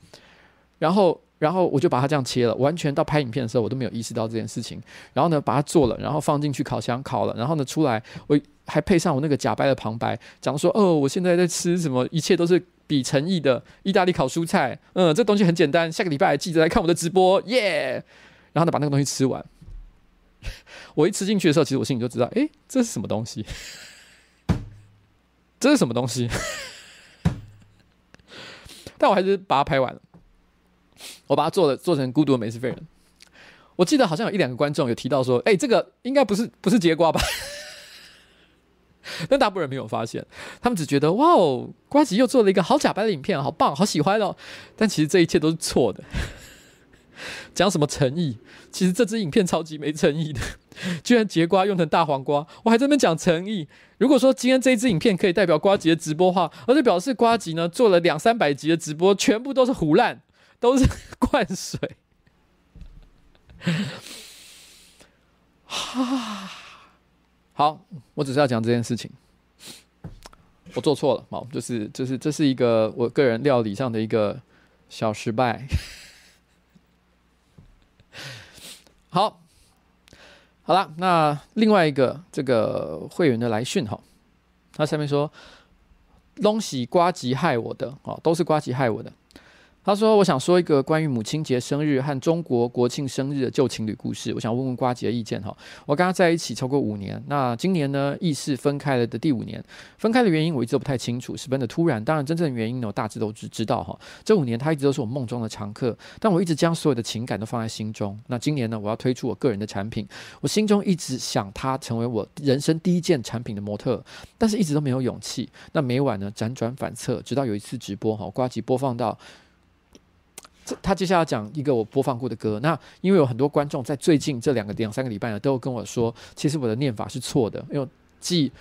S1: 然后，然后我就把它这样切了，完全到拍影片的时候，我都没有意识到这件事情。然后呢，把它做了，然后放进去烤箱烤了。然后呢，出来我还配上我那个假掰的旁白，讲说：“哦，我现在在吃什么？一切都是比诚意的意大利烤蔬菜。嗯，这东西很简单，下个礼拜记得来看我的直播，耶！”然后呢，把那个东西吃完。(laughs) 我一吃进去的时候，其实我心里就知道，诶，这是什么东西？这是什么东西？(laughs) 但我还是把它拍完了。我把它做了，做成孤独的美式废人。我记得好像有一两个观众有提到说：“哎，这个应该不是不是节瓜吧？” (laughs) 但大部分人没有发现，他们只觉得：“哇哦，瓜子又做了一个好假掰的影片，好棒，好喜欢哦。”但其实这一切都是错的。讲什么诚意？其实这支影片超级没诚意的，(laughs) 居然节瓜用成大黄瓜，我还在那边讲诚意。如果说今天这一支影片可以代表瓜吉的直播话，而且表示瓜吉呢做了两三百集的直播，全部都是胡烂，都是灌水。哈，(sighs) 好，我只是要讲这件事情，我做错了，好，就是就是这是一个我个人料理上的一个小失败。(laughs) 好，好了，那另外一个这个会员的来讯哈，他下面说，东西瓜吉害我的哦，都是瓜吉害我的。他说：“我想说一个关于母亲节生日和中国国庆生日的旧情侣故事，我想问问瓜吉的意见哈。我跟他在一起超过五年，那今年呢，亦是分开了的第五年。分开的原因我一直都不太清楚，十分的突然。当然，真正的原因呢，我大致都知知道哈。这五年他一直都是我梦中的常客，但我一直将所有的情感都放在心中。那今年呢，我要推出我个人的产品，我心中一直想他成为我人生第一件产品的模特，但是一直都没有勇气。那每晚呢，辗转反侧，直到有一次直播哈，瓜吉播放到。”他接下来讲一个我播放过的歌，那因为有很多观众在最近这两个两三个礼拜呢，都有跟我说，其实我的念法是错的，因为继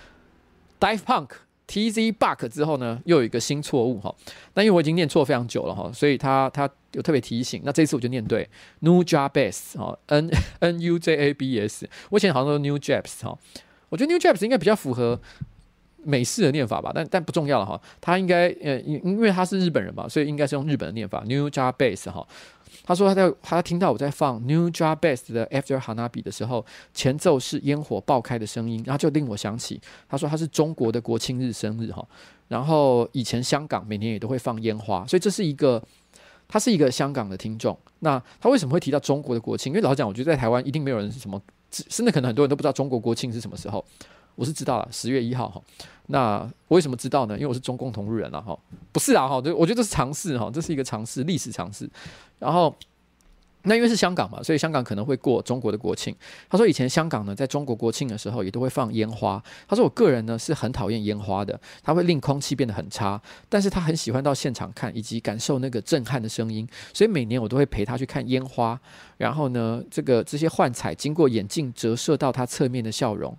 S1: Dive Punk TZ Buck 之后呢，又有一个新错误哈。那因为我已经念错非常久了哈，所以他他有特别提醒。那这次我就念对 New Jabs 哈，N (laughs) N U J A B S。我以前好像都 New Jabs 哈，我觉得 New Jabs 应该比较符合美式的念法吧，但但不重要了哈。他应该呃，因因为他是日本人嘛，所以应该是用日本的念法 newja base 哈。他说他在他听到我在放 newja base 的 After Hanabi 的时候，前奏是烟火爆开的声音，然后就令我想起他说他是中国的国庆日生日哈，然后以前香港每年也都会放烟花，所以这是一个他是一个香港的听众。那他为什么会提到中国的国庆？因为老实讲，我觉得在台湾一定没有人是什么，真的可能很多人都不知道中国国庆是什么时候。我是知道了，十月一号哈。那我为什么知道呢？因为我是中共同路人了哈。不是啊哈，我觉得这是尝试哈，这是一个尝试，历史尝试。然后，那因为是香港嘛，所以香港可能会过中国的国庆。他说以前香港呢，在中国国庆的时候也都会放烟花。他说我个人呢是很讨厌烟花的，它会令空气变得很差。但是他很喜欢到现场看以及感受那个震撼的声音，所以每年我都会陪他去看烟花。然后呢，这个这些幻彩经过眼镜折射到他侧面的笑容。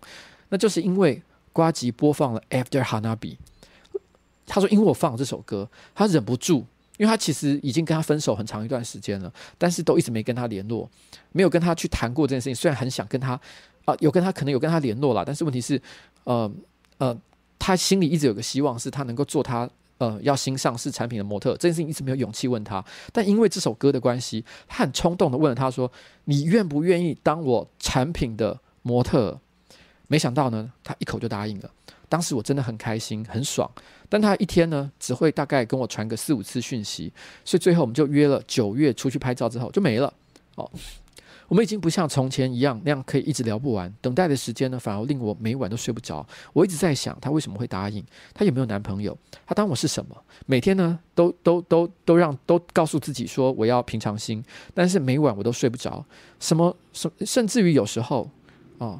S1: 那就是因为瓜吉播放了 After Hanabi，他说因为我放了这首歌，他忍不住，因为他其实已经跟他分手很长一段时间了，但是都一直没跟他联络，没有跟他去谈过这件事情。虽然很想跟他，啊、有跟他可能有跟他联络了，但是问题是，呃呃，他心里一直有个希望，是他能够做他呃要新上市产品的模特。这件事情一直没有勇气问他，但因为这首歌的关系，他很冲动的问了他说：“你愿不愿意当我产品的模特？”没想到呢，他一口就答应了。当时我真的很开心，很爽。但他一天呢，只会大概跟我传个四五次讯息，所以最后我们就约了九月出去拍照，之后就没了。哦，我们已经不像从前一样那样可以一直聊不完。等待的时间呢，反而令我每晚都睡不着。我一直在想，他为什么会答应？他有没有男朋友？他当我是什么？每天呢，都都都都让都告诉自己说我要平常心，但是每晚我都睡不着。什么什甚至于有时候啊。哦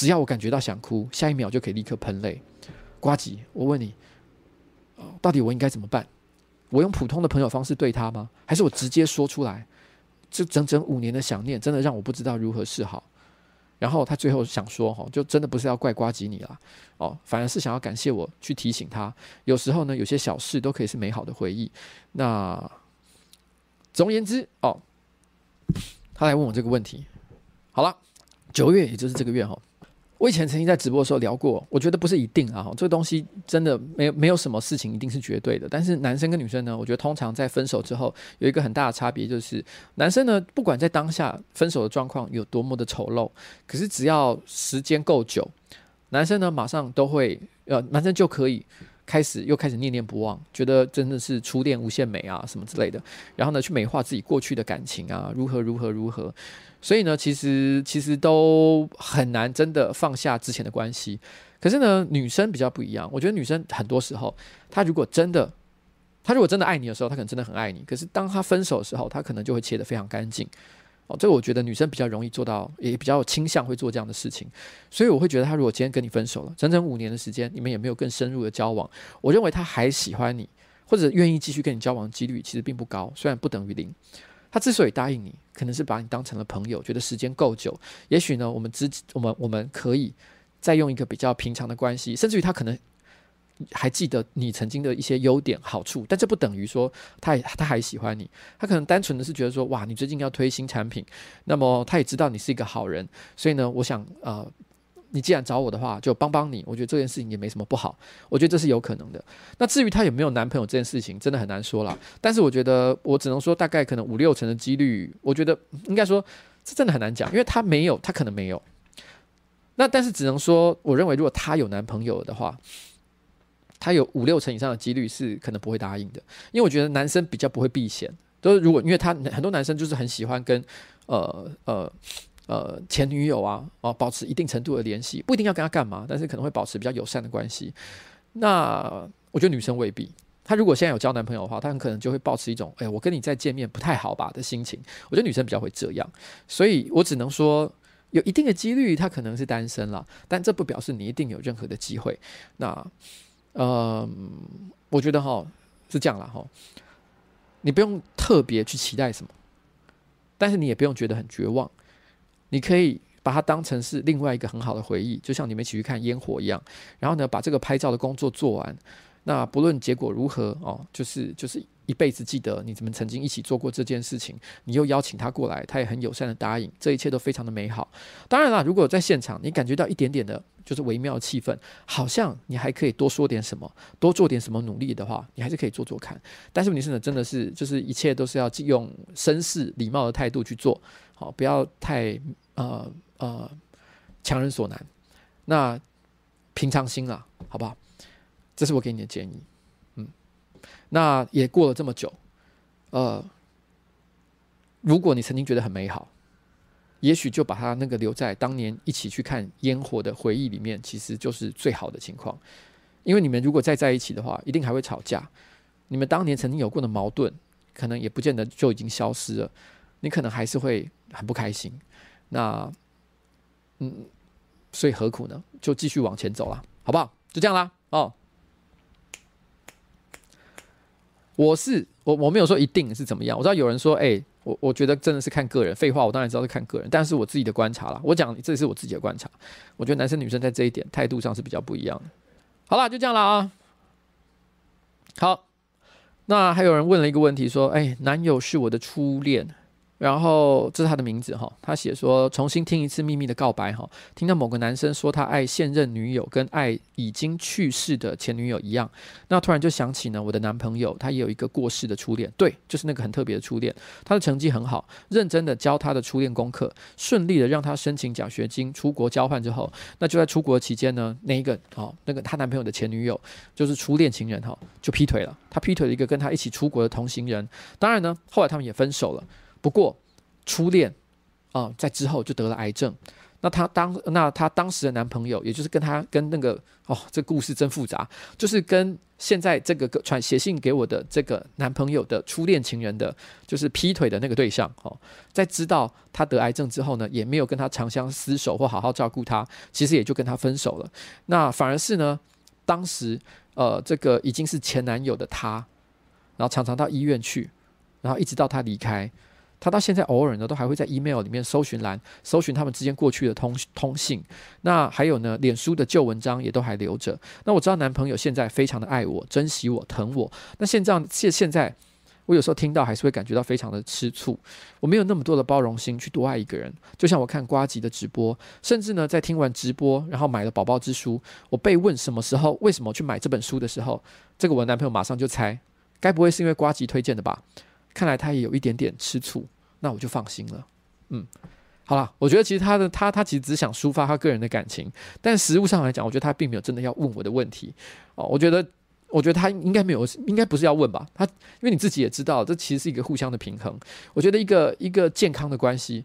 S1: 只要我感觉到想哭，下一秒就可以立刻喷泪。呱吉，我问你，到底我应该怎么办？我用普通的朋友方式对他吗？还是我直接说出来？这整整五年的想念，真的让我不知道如何是好。然后他最后想说：“哈，就真的不是要怪呱吉你了，哦，反而是想要感谢我去提醒他。有时候呢，有些小事都可以是美好的回忆。那总而言之，哦，他来问我这个问题。好了，九月，也就是这个月，哈。”我以前曾经在直播的时候聊过，我觉得不是一定啊，这个东西真的没有没有什么事情一定是绝对的。但是男生跟女生呢，我觉得通常在分手之后有一个很大的差别，就是男生呢，不管在当下分手的状况有多么的丑陋，可是只要时间够久，男生呢马上都会呃，男生就可以开始又开始念念不忘，觉得真的是初恋无限美啊什么之类的，然后呢去美化自己过去的感情啊，如何如何如何。所以呢，其实其实都很难真的放下之前的关系。可是呢，女生比较不一样。我觉得女生很多时候，她如果真的，她如果真的爱你的时候，她可能真的很爱你。可是当她分手的时候，她可能就会切得非常干净。哦，这个我觉得女生比较容易做到，也比较倾向会做这样的事情。所以我会觉得，她如果今天跟你分手了，整整五年的时间，你们也没有更深入的交往，我认为她还喜欢你，或者愿意继续跟你交往几率其实并不高，虽然不等于零。他之所以答应你，可能是把你当成了朋友，觉得时间够久，也许呢，我们之我们我们可以再用一个比较平常的关系，甚至于他可能还记得你曾经的一些优点好处，但这不等于说他也他还喜欢你，他可能单纯的是觉得说，哇，你最近要推新产品，那么他也知道你是一个好人，所以呢，我想呃。你既然找我的话，就帮帮你。我觉得这件事情也没什么不好，我觉得这是有可能的。那至于他有没有男朋友这件事情，真的很难说了。但是我觉得，我只能说大概可能五六成的几率，我觉得应该说这真的很难讲，因为他没有，他可能没有。那但是只能说，我认为如果他有男朋友的话，他有五六成以上的几率是可能不会答应的，因为我觉得男生比较不会避嫌，都是如果因为他很多男生就是很喜欢跟呃呃。呃，前女友啊，哦，保持一定程度的联系，不一定要跟他干嘛，但是可能会保持比较友善的关系。那我觉得女生未必，她如果现在有交男朋友的话，她很可能就会保持一种，哎，我跟你再见面不太好吧的心情。我觉得女生比较会这样，所以我只能说有一定的几率她可能是单身了，但这不表示你一定有任何的机会。那，嗯，我觉得哈是这样啦哈，你不用特别去期待什么，但是你也不用觉得很绝望。你可以把它当成是另外一个很好的回忆，就像你们一起去看烟火一样。然后呢，把这个拍照的工作做完，那不论结果如何哦，就是就是一辈子记得你怎么曾经一起做过这件事情。你又邀请他过来，他也很友善的答应，这一切都非常的美好。当然啦，如果在现场你感觉到一点点的，就是微妙气氛，好像你还可以多说点什么，多做点什么努力的话，你还是可以做做看。但是问题是呢，真的是就是一切都是要用绅士礼貌的态度去做，好，不要太呃。呃，强人所难，那平常心啦，好不好？这是我给你的建议。那也过了这么久，呃，如果你曾经觉得很美好，也许就把它那个留在当年一起去看烟火的回忆里面，其实就是最好的情况。因为你们如果再在一起的话，一定还会吵架。你们当年曾经有过的矛盾，可能也不见得就已经消失了。你可能还是会很不开心。那。嗯，所以何苦呢？就继续往前走了，好不好？就这样啦。哦，我是我，我没有说一定是怎么样。我知道有人说，哎、我我觉得真的是看个人。废话，我当然知道是看个人，但是我自己的观察啦。我讲这是我自己的观察。我觉得男生女生在这一点态度上是比较不一样的。好啦，就这样了啊。好，那还有人问了一个问题，说，哎、男友是我的初恋。然后这是他的名字哈，他写说重新听一次秘密的告白哈，听到某个男生说他爱现任女友跟爱已经去世的前女友一样，那突然就想起呢，我的男朋友他也有一个过世的初恋，对，就是那个很特别的初恋，他的成绩很好，认真的教他的初恋功课，顺利的让他申请奖学金出国交换之后，那就在出国期间呢，那一个哦，那个他男朋友的前女友就是初恋情人哈，就劈腿了，他劈腿了一个跟他一起出国的同行人，当然呢，后来他们也分手了。不过，初恋啊、在之后就得了癌症。那她当那她当时的男朋友，也就是跟她跟那个哦，这故事真复杂，就是跟现在这个传写信给我的这个男朋友的初恋情人的，就是劈腿的那个对象哦，在知道他得癌症之后呢，也没有跟他长相厮守或好好照顾他，其实也就跟他分手了。那反而是呢，当时呃，这个已经是前男友的他，然后常常到医院去，然后一直到他离开。他到现在偶尔呢，都还会在 email 里面搜寻栏搜寻他们之间过去的通通信。那还有呢，脸书的旧文章也都还留着。那我知道男朋友现在非常的爱我、珍惜我、疼我。那现在现现在，我有时候听到还是会感觉到非常的吃醋。我没有那么多的包容心去多爱一个人。就像我看瓜吉的直播，甚至呢，在听完直播，然后买了宝宝之书，我被问什么时候、为什么去买这本书的时候，这个我男朋友马上就猜，该不会是因为瓜吉推荐的吧？看来他也有一点点吃醋，那我就放心了。嗯，好了，我觉得其实他的他他其实只想抒发他个人的感情，但实务上来讲，我觉得他并没有真的要问我的问题哦。我觉得，我觉得他应该没有，应该不是要问吧？他因为你自己也知道，这其实是一个互相的平衡。我觉得一个一个健康的关系，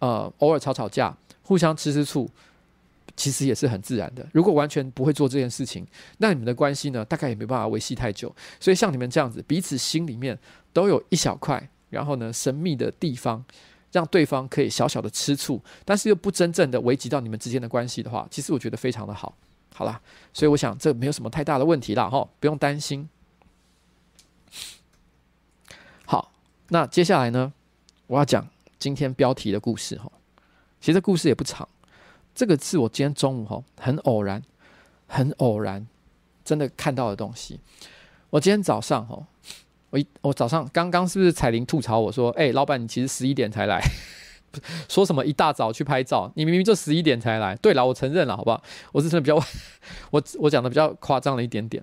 S1: 呃，偶尔吵吵架，互相吃吃醋。其实也是很自然的。如果完全不会做这件事情，那你们的关系呢，大概也没办法维系太久。所以像你们这样子，彼此心里面都有一小块，然后呢，神秘的地方，让对方可以小小的吃醋，但是又不真正的危及到你们之间的关系的话，其实我觉得非常的好。好啦，所以我想这没有什么太大的问题啦，哈，不用担心。好，那接下来呢，我要讲今天标题的故事哈。其实故事也不长。这个是我今天中午哈很偶然，很偶然，真的看到的东西。我今天早上哈，我一我早上刚刚是不是彩玲吐槽我说，哎，老板你其实十一点才来，(laughs) 说什么一大早去拍照，你明明就十一点才来。对了，我承认了，好不好？我是真的比较，(laughs) 我我讲的比较夸张了一点点。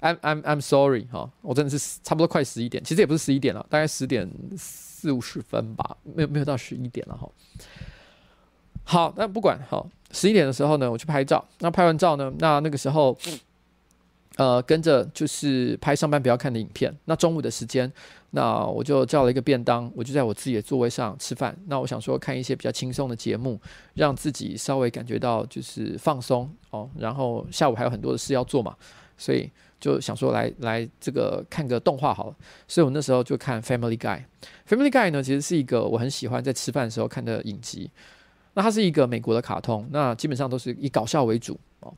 S1: I'm I'm I'm sorry 哈，我真的是差不多快十一点，其实也不是十一点了，大概十点四五十分吧，没有没有到十一点了哈。好，那不管好，十一点的时候呢，我去拍照。那拍完照呢，那那个时候，呃，跟着就是拍上班不要看的影片。那中午的时间，那我就叫了一个便当，我就在我自己的座位上吃饭。那我想说看一些比较轻松的节目，让自己稍微感觉到就是放松哦。然后下午还有很多的事要做嘛，所以就想说来来这个看个动画好了。所以我那时候就看《Family Guy》。《Family Guy》呢，其实是一个我很喜欢在吃饭的时候看的影集。那它是一个美国的卡通，那基本上都是以搞笑为主哦。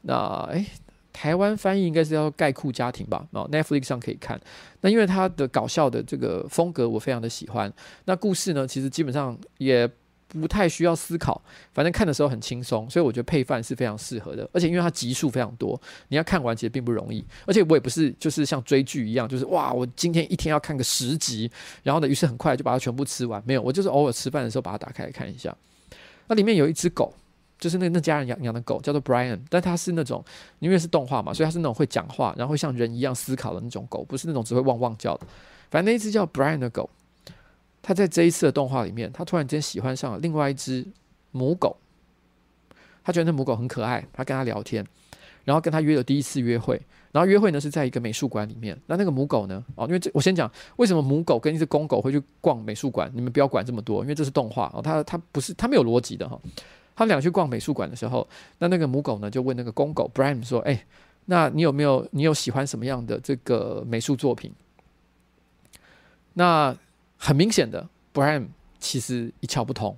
S1: 那诶，台湾翻译应该是叫《盖酷家庭》吧？哦，Netflix 上可以看。那因为它的搞笑的这个风格我非常的喜欢。那故事呢，其实基本上也不太需要思考，反正看的时候很轻松，所以我觉得配饭是非常适合的。而且因为它集数非常多，你要看完其实并不容易。而且我也不是就是像追剧一样，就是哇，我今天一天要看个十集，然后呢，于是很快就把它全部吃完。没有，我就是偶尔吃饭的时候把它打开来看一下。那里面有一只狗，就是那那家人养养的狗，叫做 Brian，但它是那种因为是动画嘛，所以它是那种会讲话，然后会像人一样思考的那种狗，不是那种只会汪汪叫的。反正那一只叫 Brian 的狗。它在这一次的动画里面，它突然间喜欢上了另外一只母狗。他觉得那母狗很可爱，他跟他聊天，然后跟他约了第一次约会。然后约会呢是在一个美术馆里面。那那个母狗呢？哦，因为这我先讲为什么母狗跟一只公狗会去逛美术馆。你们不要管这么多，因为这是动画哦。它它不是它没有逻辑的哈。他们俩去逛美术馆的时候，那那个母狗呢就问那个公狗 Brian 说：“哎，那你有没有你有喜欢什么样的这个美术作品？”那很明显的，Brian 其实一窍不通，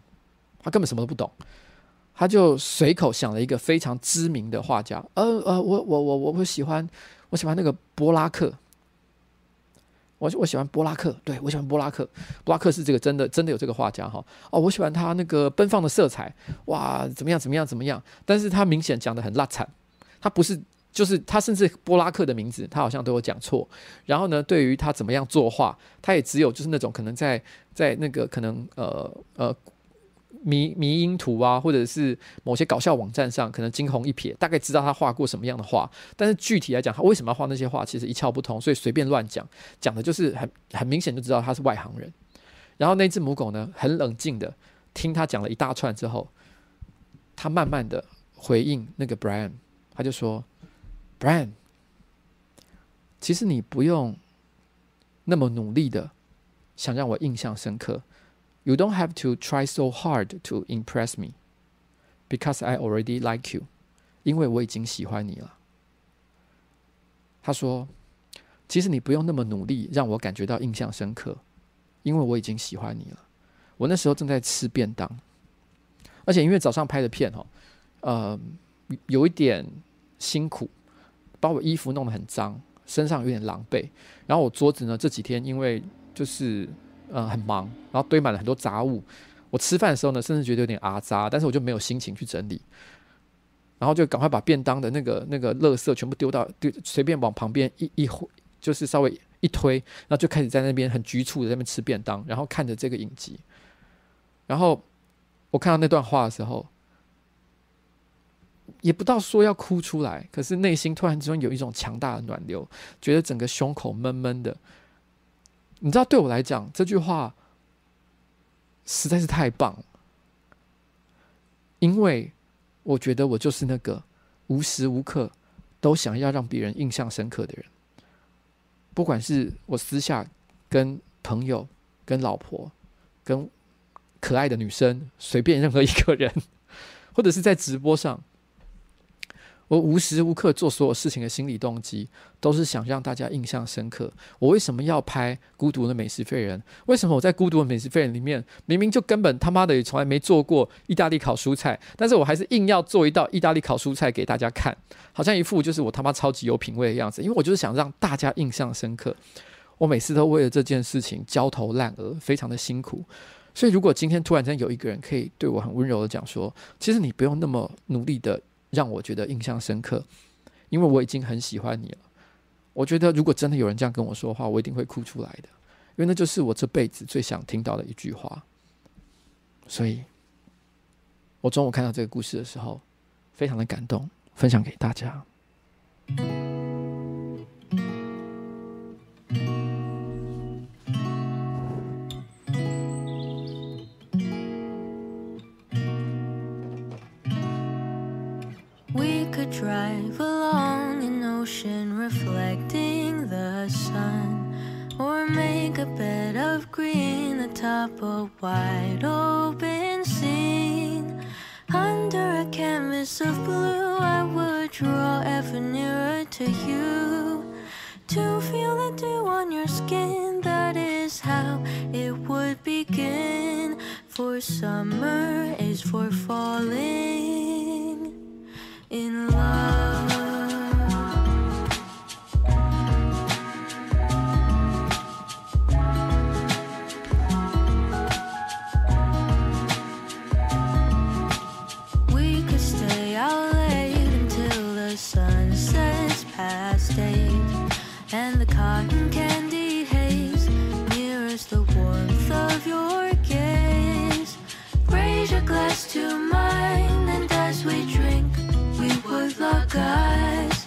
S1: 他根本什么都不懂，他就随口想了一个非常知名的画家，呃呃，我我我我我喜欢我喜欢那个波拉克，我我喜欢波拉克，对，我喜欢波拉克，波拉克是这个真的真的有这个画家哈，哦，我喜欢他那个奔放的色彩，哇，怎么样怎么样怎么样，但是他明显讲得很烂惨，他不是。就是他，甚至波拉克的名字，他好像都有讲错。然后呢，对于他怎么样作画，他也只有就是那种可能在在那个可能呃呃迷迷因图啊，或者是某些搞笑网站上，可能惊鸿一瞥，大概知道他画过什么样的画。但是具体来讲，他为什么要画那些画，其实一窍不通，所以随便乱讲，讲的就是很很明显就知道他是外行人。然后那只母狗呢，很冷静的听他讲了一大串之后，他慢慢的回应那个 Brian，他就说。Brian，其实你不用那么努力的想让我印象深刻。You don't have to try so hard to impress me, because I already like you。因为我已经喜欢你了。他说：“其实你不用那么努力让我感觉到印象深刻，因为我已经喜欢你了。”我那时候正在吃便当，而且因为早上拍的片哈，呃，有一点辛苦。把我衣服弄得很脏，身上有点狼狈。然后我桌子呢，这几天因为就是呃很忙，然后堆满了很多杂物。我吃饭的时候呢，甚至觉得有点阿杂，但是我就没有心情去整理。然后就赶快把便当的那个那个垃圾全部丢到丢，随便往旁边一一挥就是稍微一推，然后就开始在那边很局促的在那边吃便当，然后看着这个影集。然后我看到那段话的时候。也不到说要哭出来，可是内心突然之间有一种强大的暖流，觉得整个胸口闷闷的。你知道，对我来讲，这句话实在是太棒，因为我觉得我就是那个无时无刻都想要让别人印象深刻的人，不管是我私下跟朋友、跟老婆、跟可爱的女生，随便任何一个人，(laughs) 或者是在直播上。我无时无刻做所有事情的心理动机，都是想让大家印象深刻。我为什么要拍《孤独的美食废人》？为什么我在《孤独的美食废人》里面，明明就根本他妈的也从来没做过意大利烤蔬菜，但是我还是硬要做一道意大利烤蔬菜给大家看，好像一副就是我他妈超级有品味的样子。因为我就是想让大家印象深刻。我每次都为了这件事情焦头烂额，非常的辛苦。所以，如果今天突然间有一个人可以对我很温柔的讲说，其实你不用那么努力的。让我觉得印象深刻，因为我已经很喜欢你了。我觉得如果真的有人这样跟我说话，我一定会哭出来的，因为那就是我这辈子最想听到的一句话。所以，我中午看到这个故事的时候，非常的感动，分享给大家。
S4: drive along an ocean reflecting the sun Or make a bed of green atop a wide open scene. Under a canvas of blue I would draw ever nearer to you To feel the dew on your skin. That is how it would begin. For summer is for falling in love. Skies.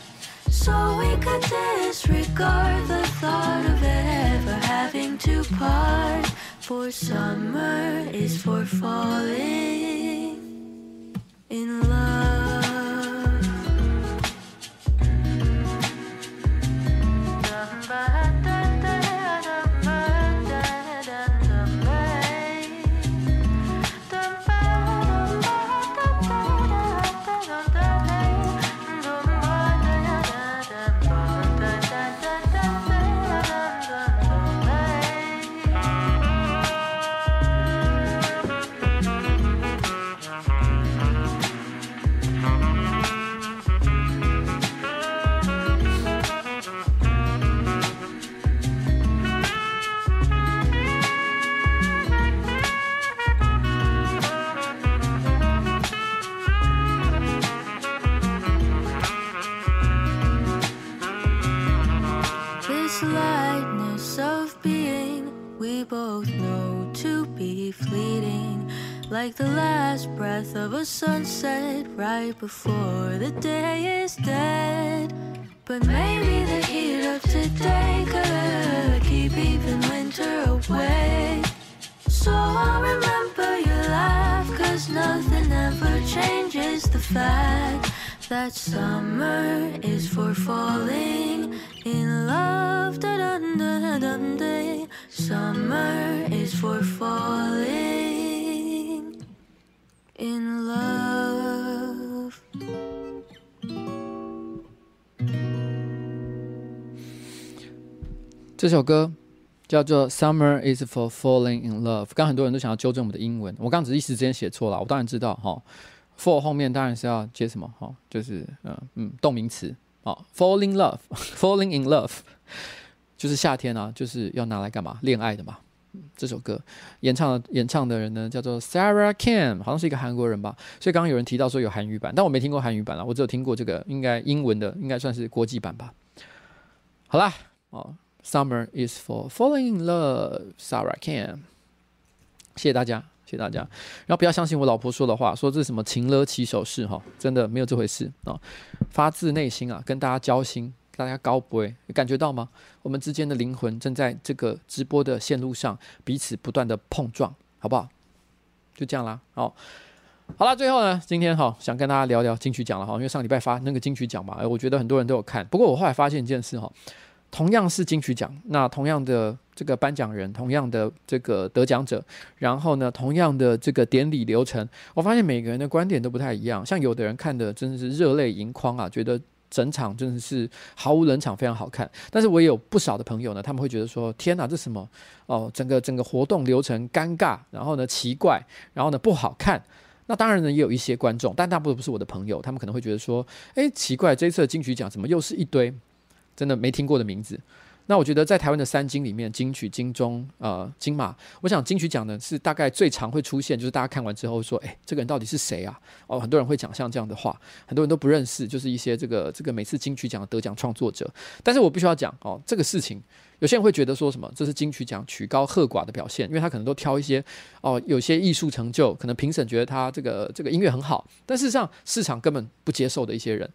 S4: So we could disregard the thought of ever having to part. For summer is for falling in love. Breath of a sunset right before the day is dead. But maybe the heat of today could keep even winter away. So I'll remember your laugh, cause nothing ever changes the fact that summer is for falling in love.
S1: 这首歌叫做《Summer Is for Falling in Love》。刚很多人都想要纠正我们的英文，我刚只是一时之间写错了。我当然知道哈，for 后面当然是要接什么哈，就是嗯嗯动名词啊，falling love，falling in love，(laughs) (laughs) 就是夏天啊，就是要拿来干嘛？恋爱的嘛。这首歌演唱的演唱的人呢，叫做 Sarah Kim，好像是一个韩国人吧。所以刚刚有人提到说有韩语版，但我没听过韩语版啊，我只有听过这个应该英文的，应该算是国际版吧。好啦，哦。Summer is for falling in love, Sarah Kim。谢谢大家，谢谢大家。然后不要相信我老婆说的话，说这是什么情勒起手式哈，真的没有这回事啊、哦！发自内心啊，跟大家交心，大家高不会感觉到吗？我们之间的灵魂正在这个直播的线路上彼此不断的碰撞，好不好？就这样啦。好、哦，好了，最后呢，今天哈、想跟大家聊聊金曲奖了哈，因为上礼拜发那个金曲奖嘛，我觉得很多人都有看。不过我后来发现一件事哈。同样是金曲奖，那同样的这个颁奖人，同样的这个得奖者，然后呢，同样的这个典礼流程，我发现每个人的观点都不太一样。像有的人看的真的是热泪盈眶啊，觉得整场真的是毫无冷场，非常好看。但是我也有不少的朋友呢，他们会觉得说：天哪，这什么哦？整个整个活动流程尴尬，然后呢奇怪，然后呢不好看。那当然呢，也有一些观众，但大部分不是我的朋友，他们可能会觉得说：诶，奇怪，这一次的金曲奖怎么又是一堆？真的没听过的名字，那我觉得在台湾的三金里面，金曲、金钟、呃金马，我想金曲奖呢是大概最常会出现，就是大家看完之后说，哎，这个人到底是谁啊？哦，很多人会讲像这样的话，很多人都不认识，就是一些这个这个每次金曲奖的得奖创作者。但是我必须要讲哦，这个事情。有些人会觉得说什么这是金曲奖曲高和寡的表现，因为他可能都挑一些哦，有些艺术成就，可能评审觉得他这个这个音乐很好，但事实上市场根本不接受的一些人。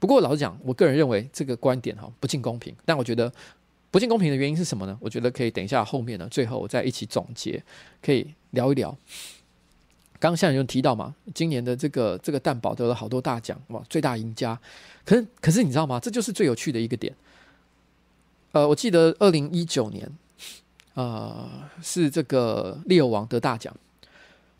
S1: 不过老实讲，我个人认为这个观点哈不尽公平。但我觉得不尽公平的原因是什么呢？我觉得可以等一下后面呢，最后我再一起总结，可以聊一聊。刚刚像有人提到嘛，今年的这个这个蛋堡得了好多大奖哇，最大赢家。可是可是你知道吗？这就是最有趣的一个点。呃，我记得二零一九年，呃，是这个猎王得大奖。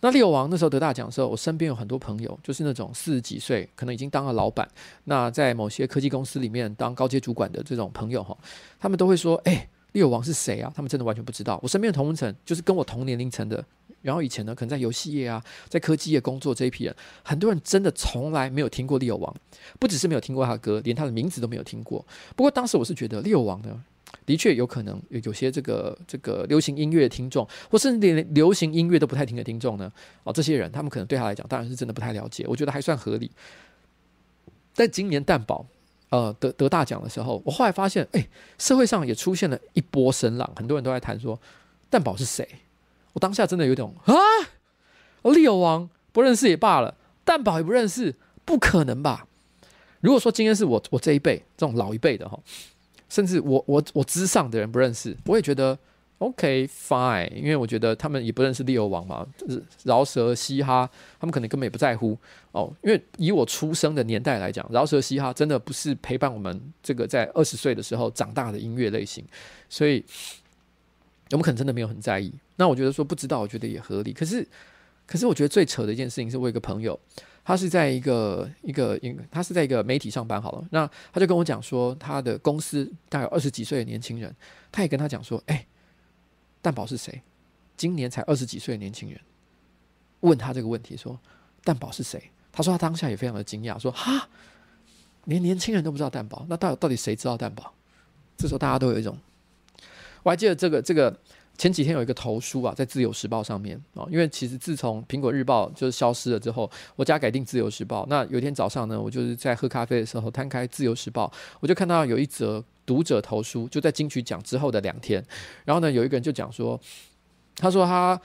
S1: 那利友王那时候得大奖的时候，我身边有很多朋友，就是那种四十几岁，可能已经当了老板，那在某些科技公司里面当高阶主管的这种朋友哈，他们都会说：“哎，利友王是谁啊？”他们真的完全不知道。我身边的同温层就是跟我同年龄层的，然后以前呢，可能在游戏业啊，在科技业工作这一批人，很多人真的从来没有听过利友王，不只是没有听过他的歌，连他的名字都没有听过。不过当时我是觉得利友王呢。的确有可能有有些这个这个流行音乐的听众，或甚至连流行音乐都不太听的听众呢，哦，这些人他们可能对他来讲，当然是真的不太了解。我觉得还算合理。在今年蛋宝呃得得大奖的时候，我后来发现，哎，社会上也出现了一波声浪，很多人都在谈说蛋宝是谁。我当下真的有点啊，利友王不认识也罢了，蛋宝也不认识，不可能吧？如果说今天是我我这一辈这种老一辈的哈，甚至我我我之上的人不认识，我也觉得 OK fine，因为我觉得他们也不认识利欧王嘛，饶舌嘻哈，他们可能根本也不在乎哦。因为以我出生的年代来讲，饶舌嘻哈真的不是陪伴我们这个在二十岁的时候长大的音乐类型，所以我们可能真的没有很在意。那我觉得说不知道，我觉得也合理。可是可是我觉得最扯的一件事情是我有一个朋友。他是在一个一个一个，他是在一个媒体上班好了。那他就跟我讲说，他的公司大概二十几岁的年轻人，他也跟他讲说，哎、蛋堡是谁？今年才二十几岁的年轻人，问他这个问题说，蛋堡是谁？他说他当下也非常的惊讶，说哈，连年轻人都不知道蛋堡，那到到底谁知道蛋堡？这时候大家都有一种，我还记得这个这个。前几天有一个投书啊，在《自由时报》上面啊，因为其实自从《苹果日报》就是消失了之后，我家改订《自由时报》。那有一天早上呢，我就是在喝咖啡的时候，摊开《自由时报》，我就看到有一则读者投书，就在金曲奖之后的两天。然后呢，有一个人就讲说，他说他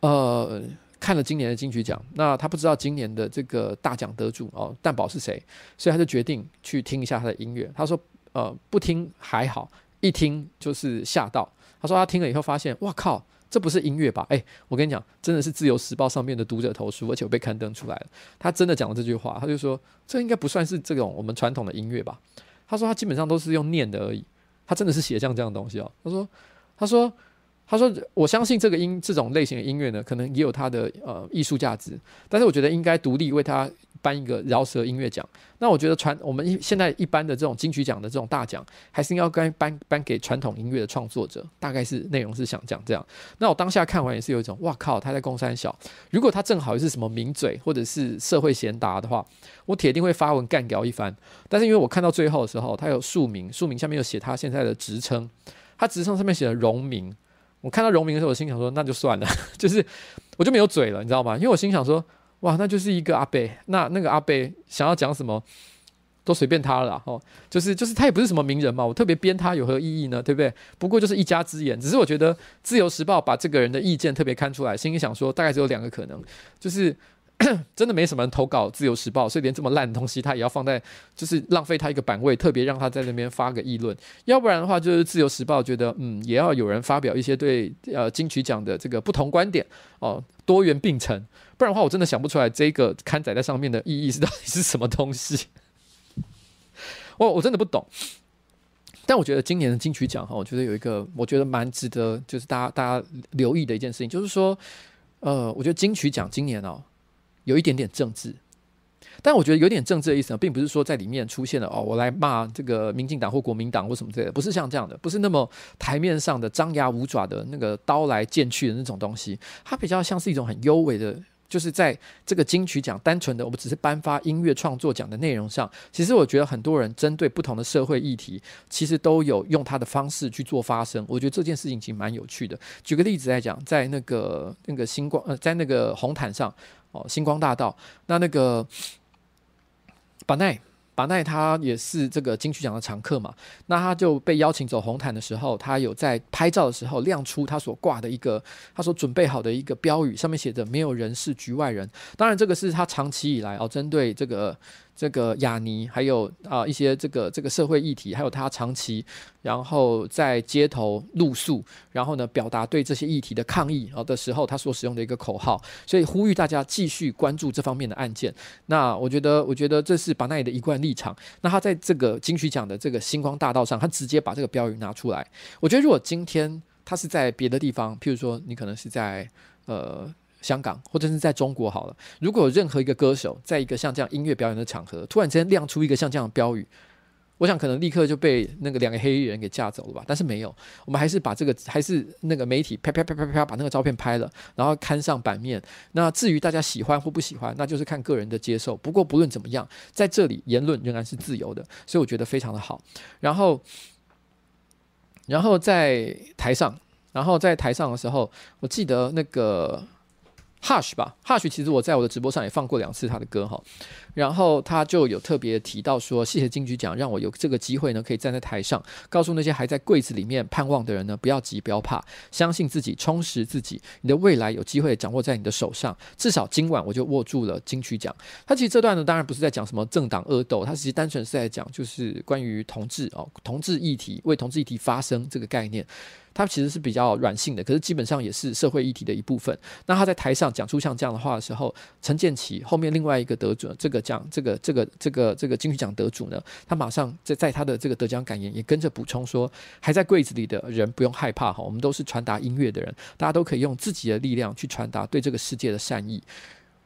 S1: 呃看了今年的金曲奖，那他不知道今年的这个大奖得主哦，蛋堡是谁，所以他就决定去听一下他的音乐。他说呃不听还好，一听就是吓到。他说他听了以后发现，哇靠，这不是音乐吧？诶，我跟你讲，真的是《自由时报》上面的读者投书，而且我被刊登出来了。他真的讲了这句话，他就说这应该不算是这种我们传统的音乐吧？他说他基本上都是用念的而已。他真的是写像这样的东西哦。他说，他说，他说，我相信这个音这种类型的音乐呢，可能也有它的呃艺术价值，但是我觉得应该独立为他。颁一个饶舌音乐奖，那我觉得传我们一现在一般的这种金曲奖的这种大奖，还是应该该颁颁给传统音乐的创作者。大概是内容是想讲这样。那我当下看完也是有一种，哇靠，他在公三小。如果他正好是什么名嘴或者是社会贤达的话，我铁定会发文干掉一番。但是因为我看到最后的时候，他有署名，署名下面有写他现在的职称，他职称上面写了荣民。我看到荣民的时候，我心想说那就算了，就是我就没有嘴了，你知道吗？因为我心想说。哇，那就是一个阿贝，那那个阿贝想要讲什么，都随便他了哦。就是就是他也不是什么名人嘛，我特别编他有何意义呢？对不对？不过就是一家之言。只是我觉得《自由时报》把这个人的意见特别看出来，心里想说，大概只有两个可能，就是 (coughs) 真的没什么人投稿《自由时报》，所以连这么烂的东西他也要放在，就是浪费他一个版位，特别让他在那边发个议论。要不然的话，就是《自由时报》觉得嗯，也要有人发表一些对呃金曲奖的这个不同观点哦，多元并存。不然的话，我真的想不出来这个刊载在上面的意义是到底是什么东西。(laughs) 我我真的不懂。但我觉得今年的金曲奖哈，我觉得有一个我觉得蛮值得，就是大家大家留意的一件事情，就是说，呃，我觉得金曲奖今年哦，有一点点政治。但我觉得有点政治的意思呢，并不是说在里面出现了哦，我来骂这个民进党或国民党或什么之类的，不是像这样的，不是那么台面上的张牙舞爪的那个刀来剑去的那种东西，它比较像是一种很优美的。就是在这个金曲奖单纯的我们只是颁发音乐创作奖的内容上，其实我觉得很多人针对不同的社会议题，其实都有用他的方式去做发声。我觉得这件事情其实蛮有趣的。举个例子来讲，在那个那个星光呃，在那个红毯上哦，星光大道，那那个巴奈。巴奈他也是这个金曲奖的常客嘛，那他就被邀请走红毯的时候，他有在拍照的时候亮出他所挂的一个他所准备好的一个标语，上面写着“没有人是局外人”。当然，这个是他长期以来哦，针对这个。这个亚尼，还有啊一些这个这个社会议题，还有他长期然后在街头露宿，然后呢表达对这些议题的抗议啊的时候，他所使用的一个口号，所以呼吁大家继续关注这方面的案件。那我觉得，我觉得这是巴奈的一贯立场。那他在这个金曲奖的这个星光大道上，他直接把这个标语拿出来。我觉得，如果今天他是在别的地方，譬如说你可能是在呃。香港或者是在中国好了，如果有任何一个歌手在一个像这样音乐表演的场合，突然之间亮出一个像这样的标语，我想可能立刻就被那个两个黑衣人给架走了吧。但是没有，我们还是把这个还是那个媒体啪啪啪啪啪把那个照片拍了，然后刊上版面。那至于大家喜欢或不喜欢，那就是看个人的接受。不过不论怎么样，在这里言论仍然是自由的，所以我觉得非常的好。然后，然后在台上，然后在台上的时候，我记得那个。Hush 吧，Hush 其实我在我的直播上也放过两次他的歌哈，然后他就有特别提到说，谢谢金曲奖让我有这个机会呢，可以站在台上，告诉那些还在柜子里面盼望的人呢，不要急，不要怕，相信自己，充实自己，你的未来有机会掌握在你的手上。至少今晚我就握住了金曲奖。他其实这段呢，当然不是在讲什么政党恶斗，他其实单纯是在讲就是关于同志哦，同志议题，为同志议题发声这个概念。他其实是比较软性的，可是基本上也是社会议题的一部分。那他在台上讲出像这样的话的时候，陈建奇后面另外一个得主，这个奖，这个这个这个这个金曲奖得主呢，他马上在在他的这个得奖感言也跟着补充说，还在柜子里的人不用害怕哈，我们都是传达音乐的人，大家都可以用自己的力量去传达对这个世界的善意。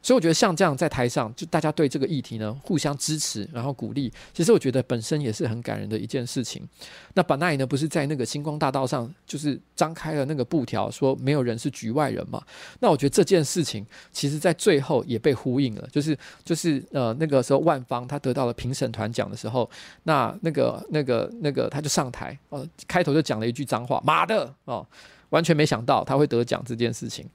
S1: 所以我觉得像这样在台上，就大家对这个议题呢互相支持，然后鼓励，其实我觉得本身也是很感人的一件事情。那巴奈呢，不是在那个星光大道上，就是张开了那个布条，说没有人是局外人嘛？那我觉得这件事情，其实在最后也被呼应了，就是就是呃那个时候万方他得到了评审团奖的时候，那那个那个那个他就上台，哦，开头就讲了一句脏话，妈的哦，完全没想到他会得奖这件事情。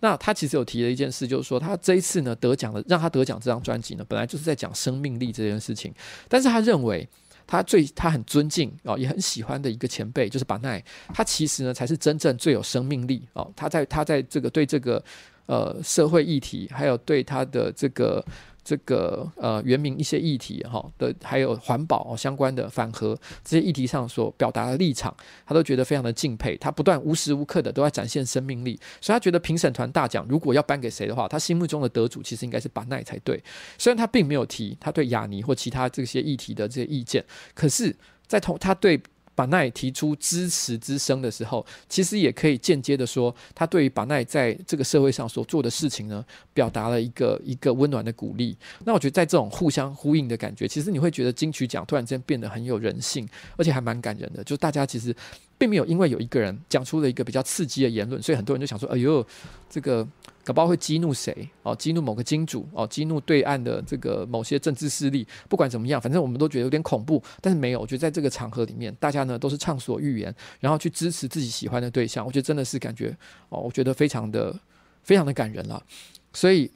S1: 那他其实有提了一件事，就是说他这一次呢得奖了，让他得奖这张专辑呢，本来就是在讲生命力这件事情。但是他认为他最他很尊敬哦，也很喜欢的一个前辈就是巴奈，他其实呢才是真正最有生命力哦。他在他在这个对这个呃社会议题，还有对他的这个。这个呃，原民一些议题哈的，还有环保相关的反核这些议题上所表达的立场，他都觉得非常的敬佩。他不断无时无刻的都在展现生命力，所以他觉得评审团大奖如果要颁给谁的话，他心目中的得主其实应该是巴奈才对。虽然他并没有提他对亚尼或其他这些议题的这些意见，可是，在同他对。巴奈提出支持之声的时候，其实也可以间接的说，他对于巴奈在这个社会上所做的事情呢，表达了一个一个温暖的鼓励。那我觉得在这种互相呼应的感觉，其实你会觉得金曲奖突然间变得很有人性，而且还蛮感人的。就大家其实并没有因为有一个人讲出了一个比较刺激的言论，所以很多人就想说：“哎呦，这个。”搞不好会激怒谁？哦，激怒某个金主哦，激怒对岸的这个某些政治势力。不管怎么样，反正我们都觉得有点恐怖。但是没有，我觉得在这个场合里面，大家呢都是畅所欲言，然后去支持自己喜欢的对象。我觉得真的是感觉哦，我觉得非常的非常的感人了。所以，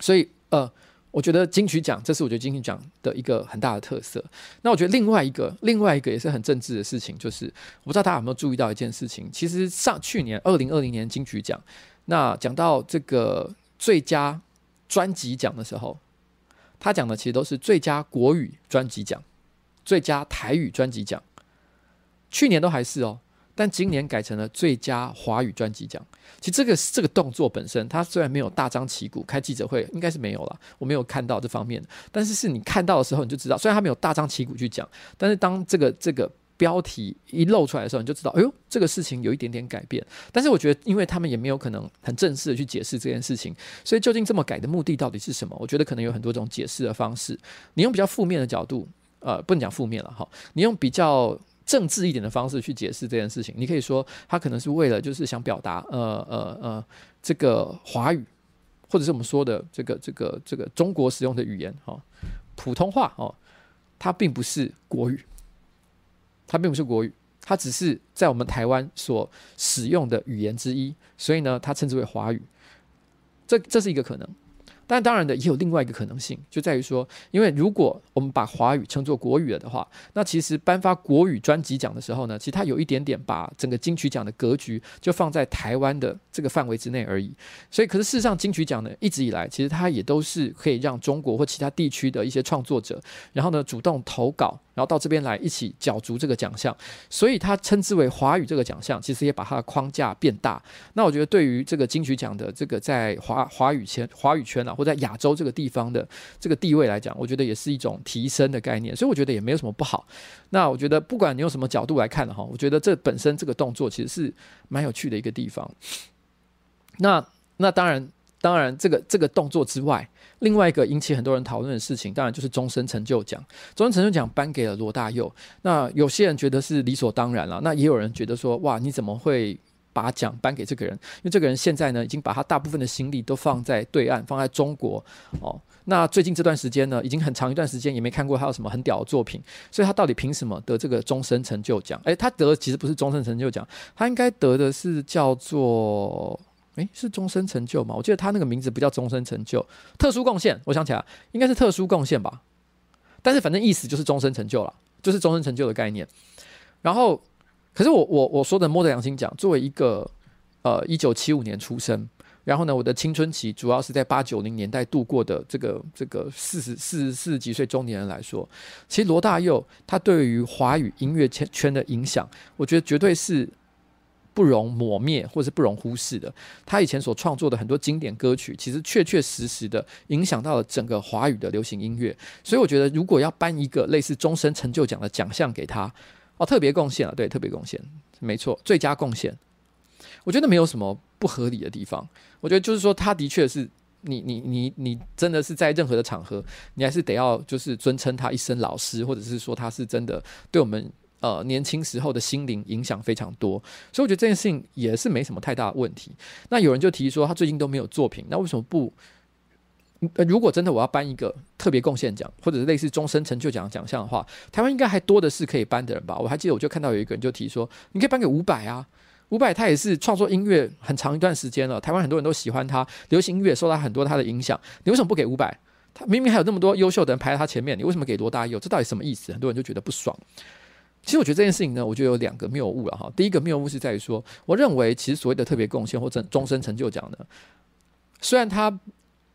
S1: 所以呃，我觉得金曲奖，这是我觉得金曲奖的一个很大的特色。那我觉得另外一个另外一个也是很政治的事情，就是我不知道大家有没有注意到一件事情，其实上去年二零二零年金曲奖。那讲到这个最佳专辑奖的时候，他讲的其实都是最佳国语专辑奖、最佳台语专辑奖。去年都还是哦，但今年改成了最佳华语专辑奖。其实这个这个动作本身，他虽然没有大张旗鼓开记者会，应该是没有了，我没有看到这方面。但是是你看到的时候，你就知道，虽然他没有大张旗鼓去讲，但是当这个这个。标题一露出来的时候，你就知道，哎呦，这个事情有一点点改变。但是我觉得，因为他们也没有可能很正式的去解释这件事情，所以究竟这么改的目的到底是什么？我觉得可能有很多种解释的方式。你用比较负面的角度，呃，不能讲负面了哈，你用比较政治一点的方式去解释这件事情，你可以说他可能是为了就是想表达，呃呃呃，这个华语，或者是我们说的这个这个这个中国使用的语言哈，普通话哦，它并不是国语。它并不是国语，它只是在我们台湾所使用的语言之一，所以呢，它称之为华语。这这是一个可能。但当然的，也有另外一个可能性，就在于说，因为如果我们把华语称作国语了的话，那其实颁发国语专辑奖的时候呢，其实它有一点点把整个金曲奖的格局就放在台湾的这个范围之内而已。所以，可是事实上，金曲奖呢，一直以来其实它也都是可以让中国或其他地区的一些创作者，然后呢，主动投稿，然后到这边来一起角逐这个奖项。所以，它称之为华语这个奖项，其实也把它的框架变大。那我觉得，对于这个金曲奖的这个在华华语圈华语圈啊。或在亚洲这个地方的这个地位来讲，我觉得也是一种提升的概念，所以我觉得也没有什么不好。那我觉得不管你用什么角度来看哈，我觉得这本身这个动作其实是蛮有趣的一个地方。那那当然当然这个这个动作之外，另外一个引起很多人讨论的事情，当然就是终身成就奖。终身成就奖颁给了罗大佑，那有些人觉得是理所当然了，那也有人觉得说哇，你怎么会？把奖颁给这个人，因为这个人现在呢，已经把他大部分的心力都放在对岸，放在中国哦。那最近这段时间呢，已经很长一段时间也没看过他有什么很屌的作品，所以他到底凭什么得这个终身成就奖？诶，他得的其实不是终身成就奖，他应该得的是叫做诶，是终身成就吗？我记得他那个名字不叫终身成就，特殊贡献。我想起来，应该是特殊贡献吧。但是反正意思就是终身成就了，就是终身成就的概念。然后，可是我我我说的摸着良心讲，作为一个呃一九七五年出生。然后呢，我的青春期主要是在八九零年代度过的。这个这个四十四十四十几岁中年人来说，其实罗大佑他对于华语音乐圈圈的影响，我觉得绝对是不容抹灭或是不容忽视的。他以前所创作的很多经典歌曲，其实确确实实的影响到了整个华语的流行音乐。所以我觉得，如果要颁一个类似终身成就奖的奖项给他，哦，特别贡献啊，对，特别贡献，没错，最佳贡献。我觉得没有什么不合理的地方。我觉得就是说，他的确是你你你你真的是在任何的场合，你还是得要就是尊称他一声老师，或者是说他是真的对我们呃年轻时候的心灵影响非常多。所以我觉得这件事情也是没什么太大问题。那有人就提说他最近都没有作品，那为什么不？如果真的我要颁一个特别贡献奖，或者是类似终身成就奖奖项的话，台湾应该还多的是可以颁的人吧？我还记得我就看到有一个人就提说，你可以颁给伍佰啊。伍佰他也是创作音乐很长一段时间了，台湾很多人都喜欢他，流行音乐受到很多他的影响。你为什么不给伍佰？他明明还有那么多优秀的人排在他前面，你为什么给罗大佑？这到底什么意思？很多人就觉得不爽。其实我觉得这件事情呢，我觉得有两个谬误了哈。第一个谬误是在于说，我认为其实所谓的特别贡献或者终身成就奖呢，虽然它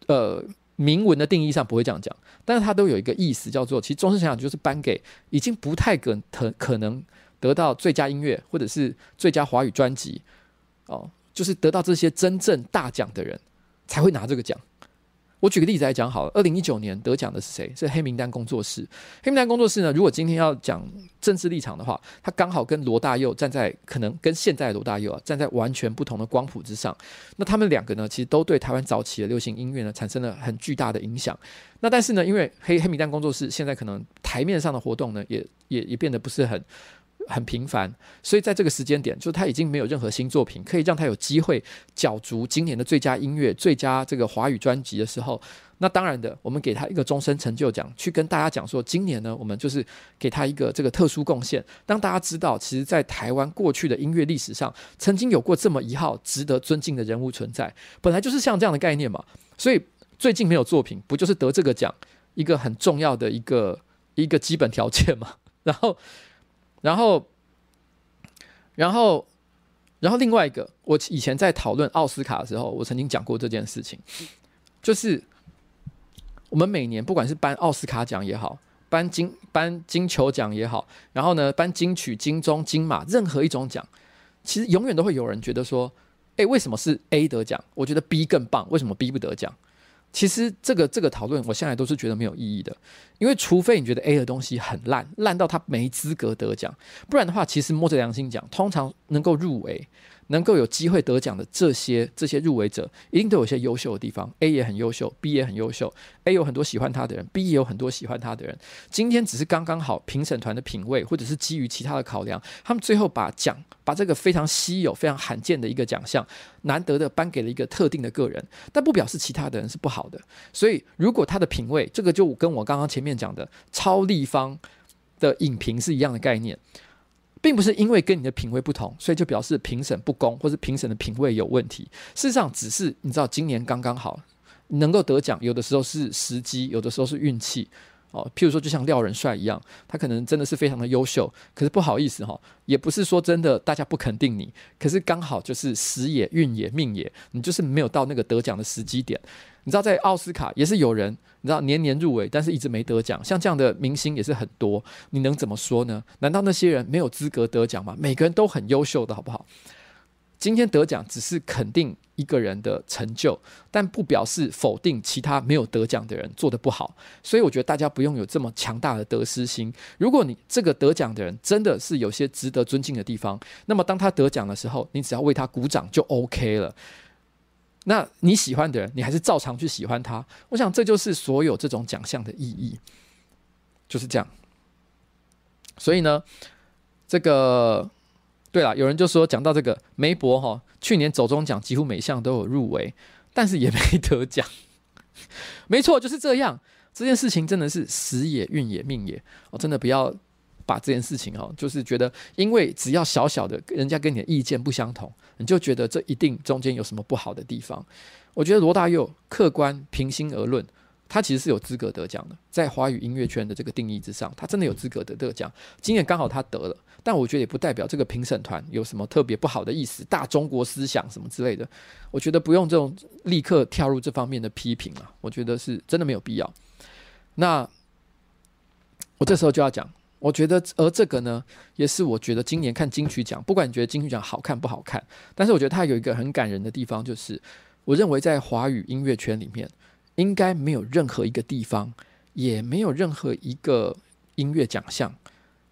S1: 呃明文的定义上不会这样讲，但是它都有一个意思，叫做其实终身成就奖就是颁给已经不太可可可能。得到最佳音乐或者是最佳华语专辑，哦，就是得到这些真正大奖的人才会拿这个奖。我举个例子来讲好了，二零一九年得奖的是谁？是黑名单工作室。黑名单工作室呢，如果今天要讲政治立场的话，他刚好跟罗大佑站在可能跟现在罗大佑啊站在完全不同的光谱之上。那他们两个呢，其实都对台湾早期的流行音乐呢产生了很巨大的影响。那但是呢，因为黑黑名单工作室现在可能台面上的活动呢，也也也变得不是很。很平凡，所以在这个时间点，就是他已经没有任何新作品可以让他有机会角逐今年的最佳音乐、最佳这个华语专辑的时候，那当然的，我们给他一个终身成就奖，去跟大家讲说，今年呢，我们就是给他一个这个特殊贡献，让大家知道，其实，在台湾过去的音乐历史上，曾经有过这么一号值得尊敬的人物存在，本来就是像这样的概念嘛。所以最近没有作品，不就是得这个奖一个很重要的一个一个基本条件嘛？然后。然后，然后，然后另外一个，我以前在讨论奥斯卡的时候，我曾经讲过这件事情，就是我们每年不管是颁奥斯卡奖也好，颁金颁金球奖也好，然后呢颁金曲、金钟、金马，任何一种奖，其实永远都会有人觉得说，诶，为什么是 A 得奖？我觉得 B 更棒，为什么 B 不得奖？其实这个这个讨论，我现在都是觉得没有意义的，因为除非你觉得 A 的东西很烂，烂到他没资格得奖，不然的话，其实摸着良心讲，通常能够入围。能够有机会得奖的这些这些入围者，一定都有些优秀的地方。A 也很优秀，B 也很优秀。A 有很多喜欢他的人，B 也有很多喜欢他的人。今天只是刚刚好，评审团的品味，或者是基于其他的考量，他们最后把奖，把这个非常稀有、非常罕见的一个奖项，难得的颁给了一个特定的个人，但不表示其他的人是不好的。所以，如果他的品味，这个就跟我刚刚前面讲的超立方的影评是一样的概念。并不是因为跟你的品味不同，所以就表示评审不公，或是评审的品味有问题。事实上，只是你知道，今年刚刚好能够得奖，有的时候是时机，有的时候是运气。哦，譬如说，就像廖仁帅一样，他可能真的是非常的优秀，可是不好意思哈，也不是说真的大家不肯定你，可是刚好就是时也、运也、命也，你就是没有到那个得奖的时机点。你知道，在奥斯卡也是有人，你知道年年入围，但是一直没得奖。像这样的明星也是很多，你能怎么说呢？难道那些人没有资格得奖吗？每个人都很优秀的，好不好？今天得奖只是肯定一个人的成就，但不表示否定其他没有得奖的人做得不好。所以我觉得大家不用有这么强大的得失心。如果你这个得奖的人真的是有些值得尊敬的地方，那么当他得奖的时候，你只要为他鼓掌就 OK 了。那你喜欢的人，你还是照常去喜欢他。我想这就是所有这种奖项的意义，就是这样。所以呢，这个对了，有人就说讲到这个梅博哈，去年走中奖几乎每项都有入围，但是也没得奖。(laughs) 没错，就是这样。这件事情真的是时也、运也、命也。我真的不要把这件事情哈，就是觉得因为只要小小的人家跟你的意见不相同，你就觉得这一定中间有什么不好的地方。我觉得罗大佑客观平心而论。他其实是有资格得奖的，在华语音乐圈的这个定义之上，他真的有资格得这个奖。今年刚好他得了，但我觉得也不代表这个评审团有什么特别不好的意思，大中国思想什么之类的。我觉得不用这种立刻跳入这方面的批评啊，我觉得是真的没有必要。那我这时候就要讲，我觉得而这个呢，也是我觉得今年看金曲奖，不管你觉得金曲奖好看不好看，但是我觉得它有一个很感人的地方，就是我认为在华语音乐圈里面。应该没有任何一个地方，也没有任何一个音乐奖项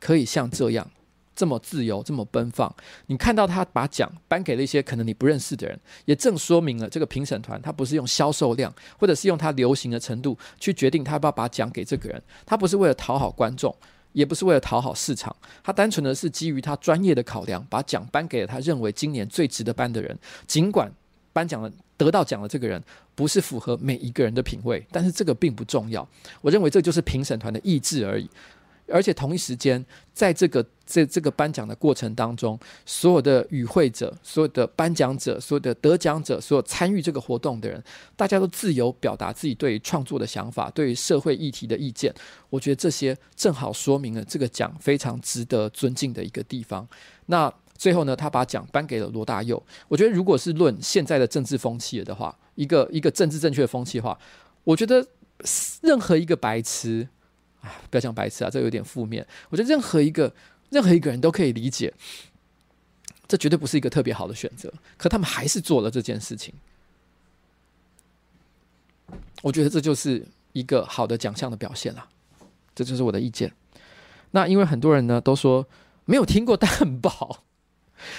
S1: 可以像这样这么自由、这么奔放。你看到他把奖颁给了一些可能你不认识的人，也正说明了这个评审团他不是用销售量，或者是用他流行的程度去决定他要不要把奖给这个人。他不是为了讨好观众，也不是为了讨好市场，他单纯的是基于他专业的考量，把奖颁给了他认为今年最值得颁的人。尽管颁奖的得到奖的这个人不是符合每一个人的品味，但是这个并不重要。我认为这就是评审团的意志而已。而且同一时间，在这个这这个颁奖的过程当中，所有的与会者、所有的颁奖者、所有的得奖者、所有参与这个活动的人，大家都自由表达自己对于创作的想法、对于社会议题的意见。我觉得这些正好说明了这个奖非常值得尊敬的一个地方。那。最后呢，他把奖颁给了罗大佑。我觉得，如果是论现在的政治风气的话，一个一个政治正确的风气的话，我觉得任何一个白痴，啊，不要讲白痴啊，这有点负面。我觉得任何一个任何一个人都可以理解，这绝对不是一个特别好的选择。可他们还是做了这件事情。我觉得这就是一个好的奖项的表现了。这就是我的意见。那因为很多人呢都说没有听过蛋堡。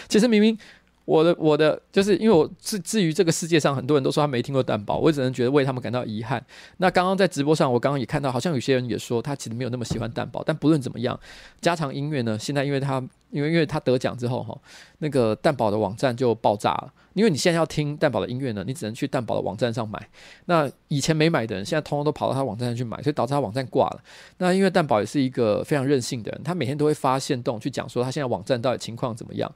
S1: 其实明明我的我的就是因为我至至于这个世界上很多人都说他没听过蛋堡，我只能觉得为他们感到遗憾。那刚刚在直播上，我刚刚也看到，好像有些人也说他其实没有那么喜欢蛋堡。但不论怎么样，家常音乐呢，现在因为他因为因为他得奖之后哈，那个蛋堡的网站就爆炸了。因为你现在要听蛋堡的音乐呢，你只能去蛋堡的网站上买。那以前没买的人，现在通通都跑到他网站上去买，所以导致他网站挂了。那因为蛋堡也是一个非常任性的人，他每天都会发限动去讲说他现在网站到底情况怎么样。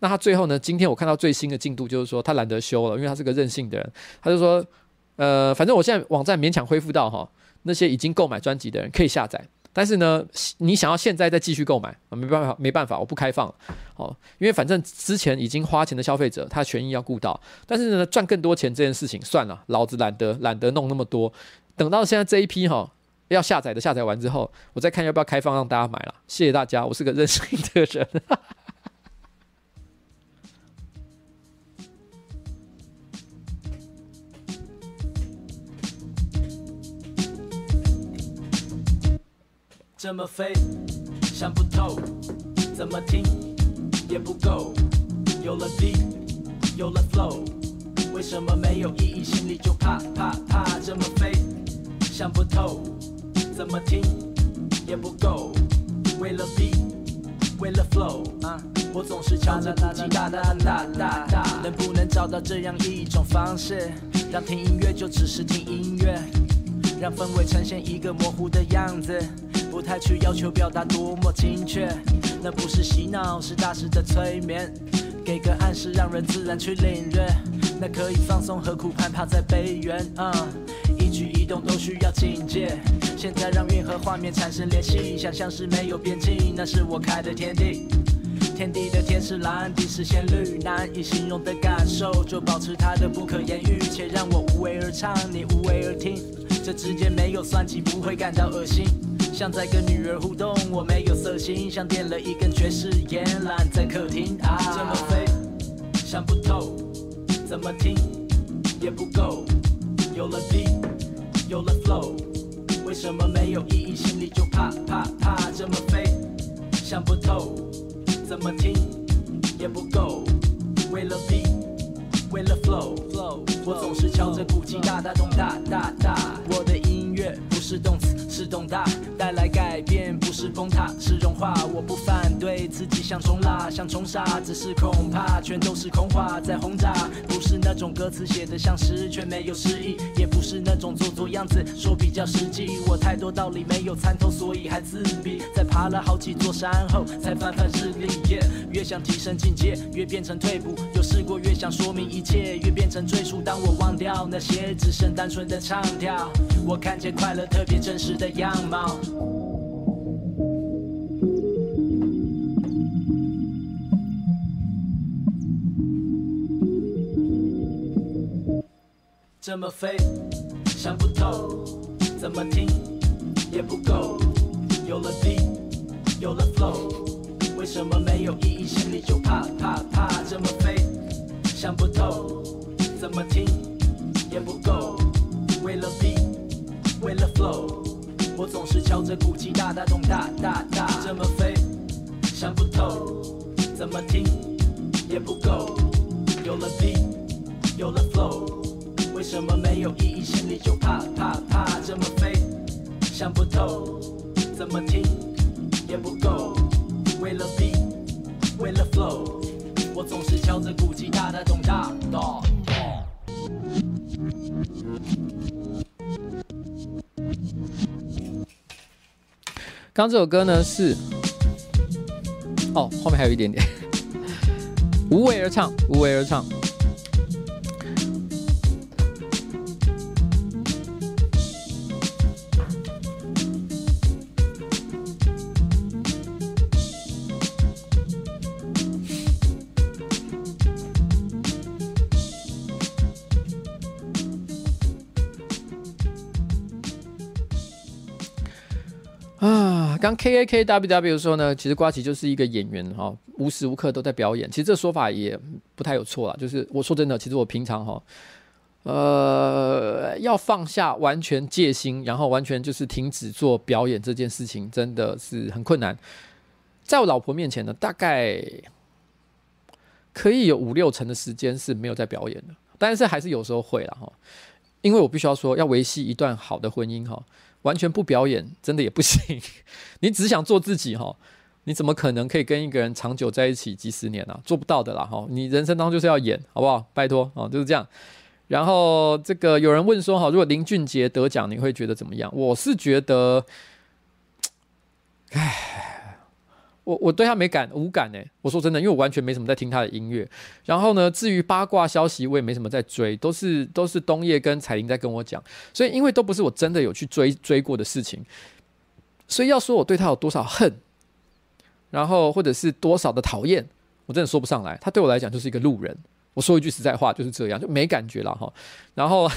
S1: 那他最后呢，今天我看到最新的进度就是说他懒得修了，因为他是个任性的人，他就说，呃，反正我现在网站勉强恢复到哈，那些已经购买专辑的人可以下载。但是呢，你想要现在再继续购买啊？没办法，没办法，我不开放了。哦，因为反正之前已经花钱的消费者，他权益要顾到。但是呢，赚更多钱这件事情算了，老子懒得懒得弄那么多。等到现在这一批哈要下载的下载完之后，我再看要不要开放让大家买了。谢谢大家，我是个任性的人。
S5: 这么飞，想不透，怎么听也不够。有了 beat，有了 flow，为什么没有意义？心里就怕怕怕。这么飞，想不透，怎么听也不够。为了 beat，为了 flow，啊，我总是敲着鼓机，哒哒哒哒哒。能不能找到这样一种方式，让听音乐就只是听音乐，让氛围呈现一个模糊的样子。不太去要求表达多么精确，那不是洗脑，是大师的催眠。给个暗示，让人自然去领略，那可以放松，何苦攀爬在边缘？啊、一举一动都需要警戒。现在让运和画面产生联系，想象是没有边际，那是我开的天地。天地的天是蓝，地是鲜绿，难以形容的感受，就保持它的不可言喻，且让我无为而唱，你无为而听，这之间没有算计，不会感到恶心。像在跟女儿互动，我没有色心，像点了一根爵士烟，懒在客厅啊。这么飞，想不透，怎么听也不够。有了 beat，有了 flow，为什么没有意义？心里就怕怕怕。这么飞，想不透，怎么听也不够。为了 beat，为了 flow，flow，我总是敲着鼓机，哒哒咚哒哒哒。我的不是动词。是动大，带来改变，不是崩塌，是融化。我不反对自己想冲辣，想冲沙，只是恐怕全都是空话在轰炸。不是那种歌词写的像诗，却没有诗意，也不是那种做作样子，说比较实际。我太多道理没有参透，所以还自闭。在爬了好几座山后，才翻翻日历。越想提升境界，越变成退步。有试过越想说明一切，越变成赘述。当我忘掉那些，只剩单纯的唱跳。我看见快乐特别真实的样貌。这么飞，想不透，怎么听也不够。有了 beat，有了 flow，为什么没有意义？心里就怕怕怕。这么飞，想不透，怎么听我总是敲着鼓机，大大咚大大大。这么飞，想不透，怎么听也不够。有了 beat，有了 flow。为什么没有意义？心里就怕怕怕，这么飞，想不透，怎么听也不够。为了 beat，为了 flow，我总是敲着鼓机，大大咚大咚。
S1: 刚这首歌呢是，哦，后面还有一点点，无为而唱，无为而唱。当 K A K W W 的时候呢，其实瓜吉就是一个演员哈，无时无刻都在表演。其实这说法也不太有错啦。就是我说真的，其实我平常哈，呃，要放下完全戒心，然后完全就是停止做表演这件事情，真的是很困难。在我老婆面前呢，大概可以有五六成的时间是没有在表演的，但是还是有时候会啦哈。因为我必须要说，要维系一段好的婚姻哈。完全不表演，真的也不行。(laughs) 你只想做自己哈，你怎么可能可以跟一个人长久在一起几十年啊？做不到的啦哈。你人生当中就是要演，好不好？拜托啊，就是这样。然后这个有人问说哈，如果林俊杰得奖，你会觉得怎么样？我是觉得，唉。我我对他没感无感呢。我说真的，因为我完全没什么在听他的音乐。然后呢，至于八卦消息，我也没什么在追，都是都是东叶跟彩铃在跟我讲。所以因为都不是我真的有去追追过的事情，所以要说我对他有多少恨，然后或者是多少的讨厌，我真的说不上来。他对我来讲就是一个路人。我说一句实在话，就是这样，就没感觉了哈。然后，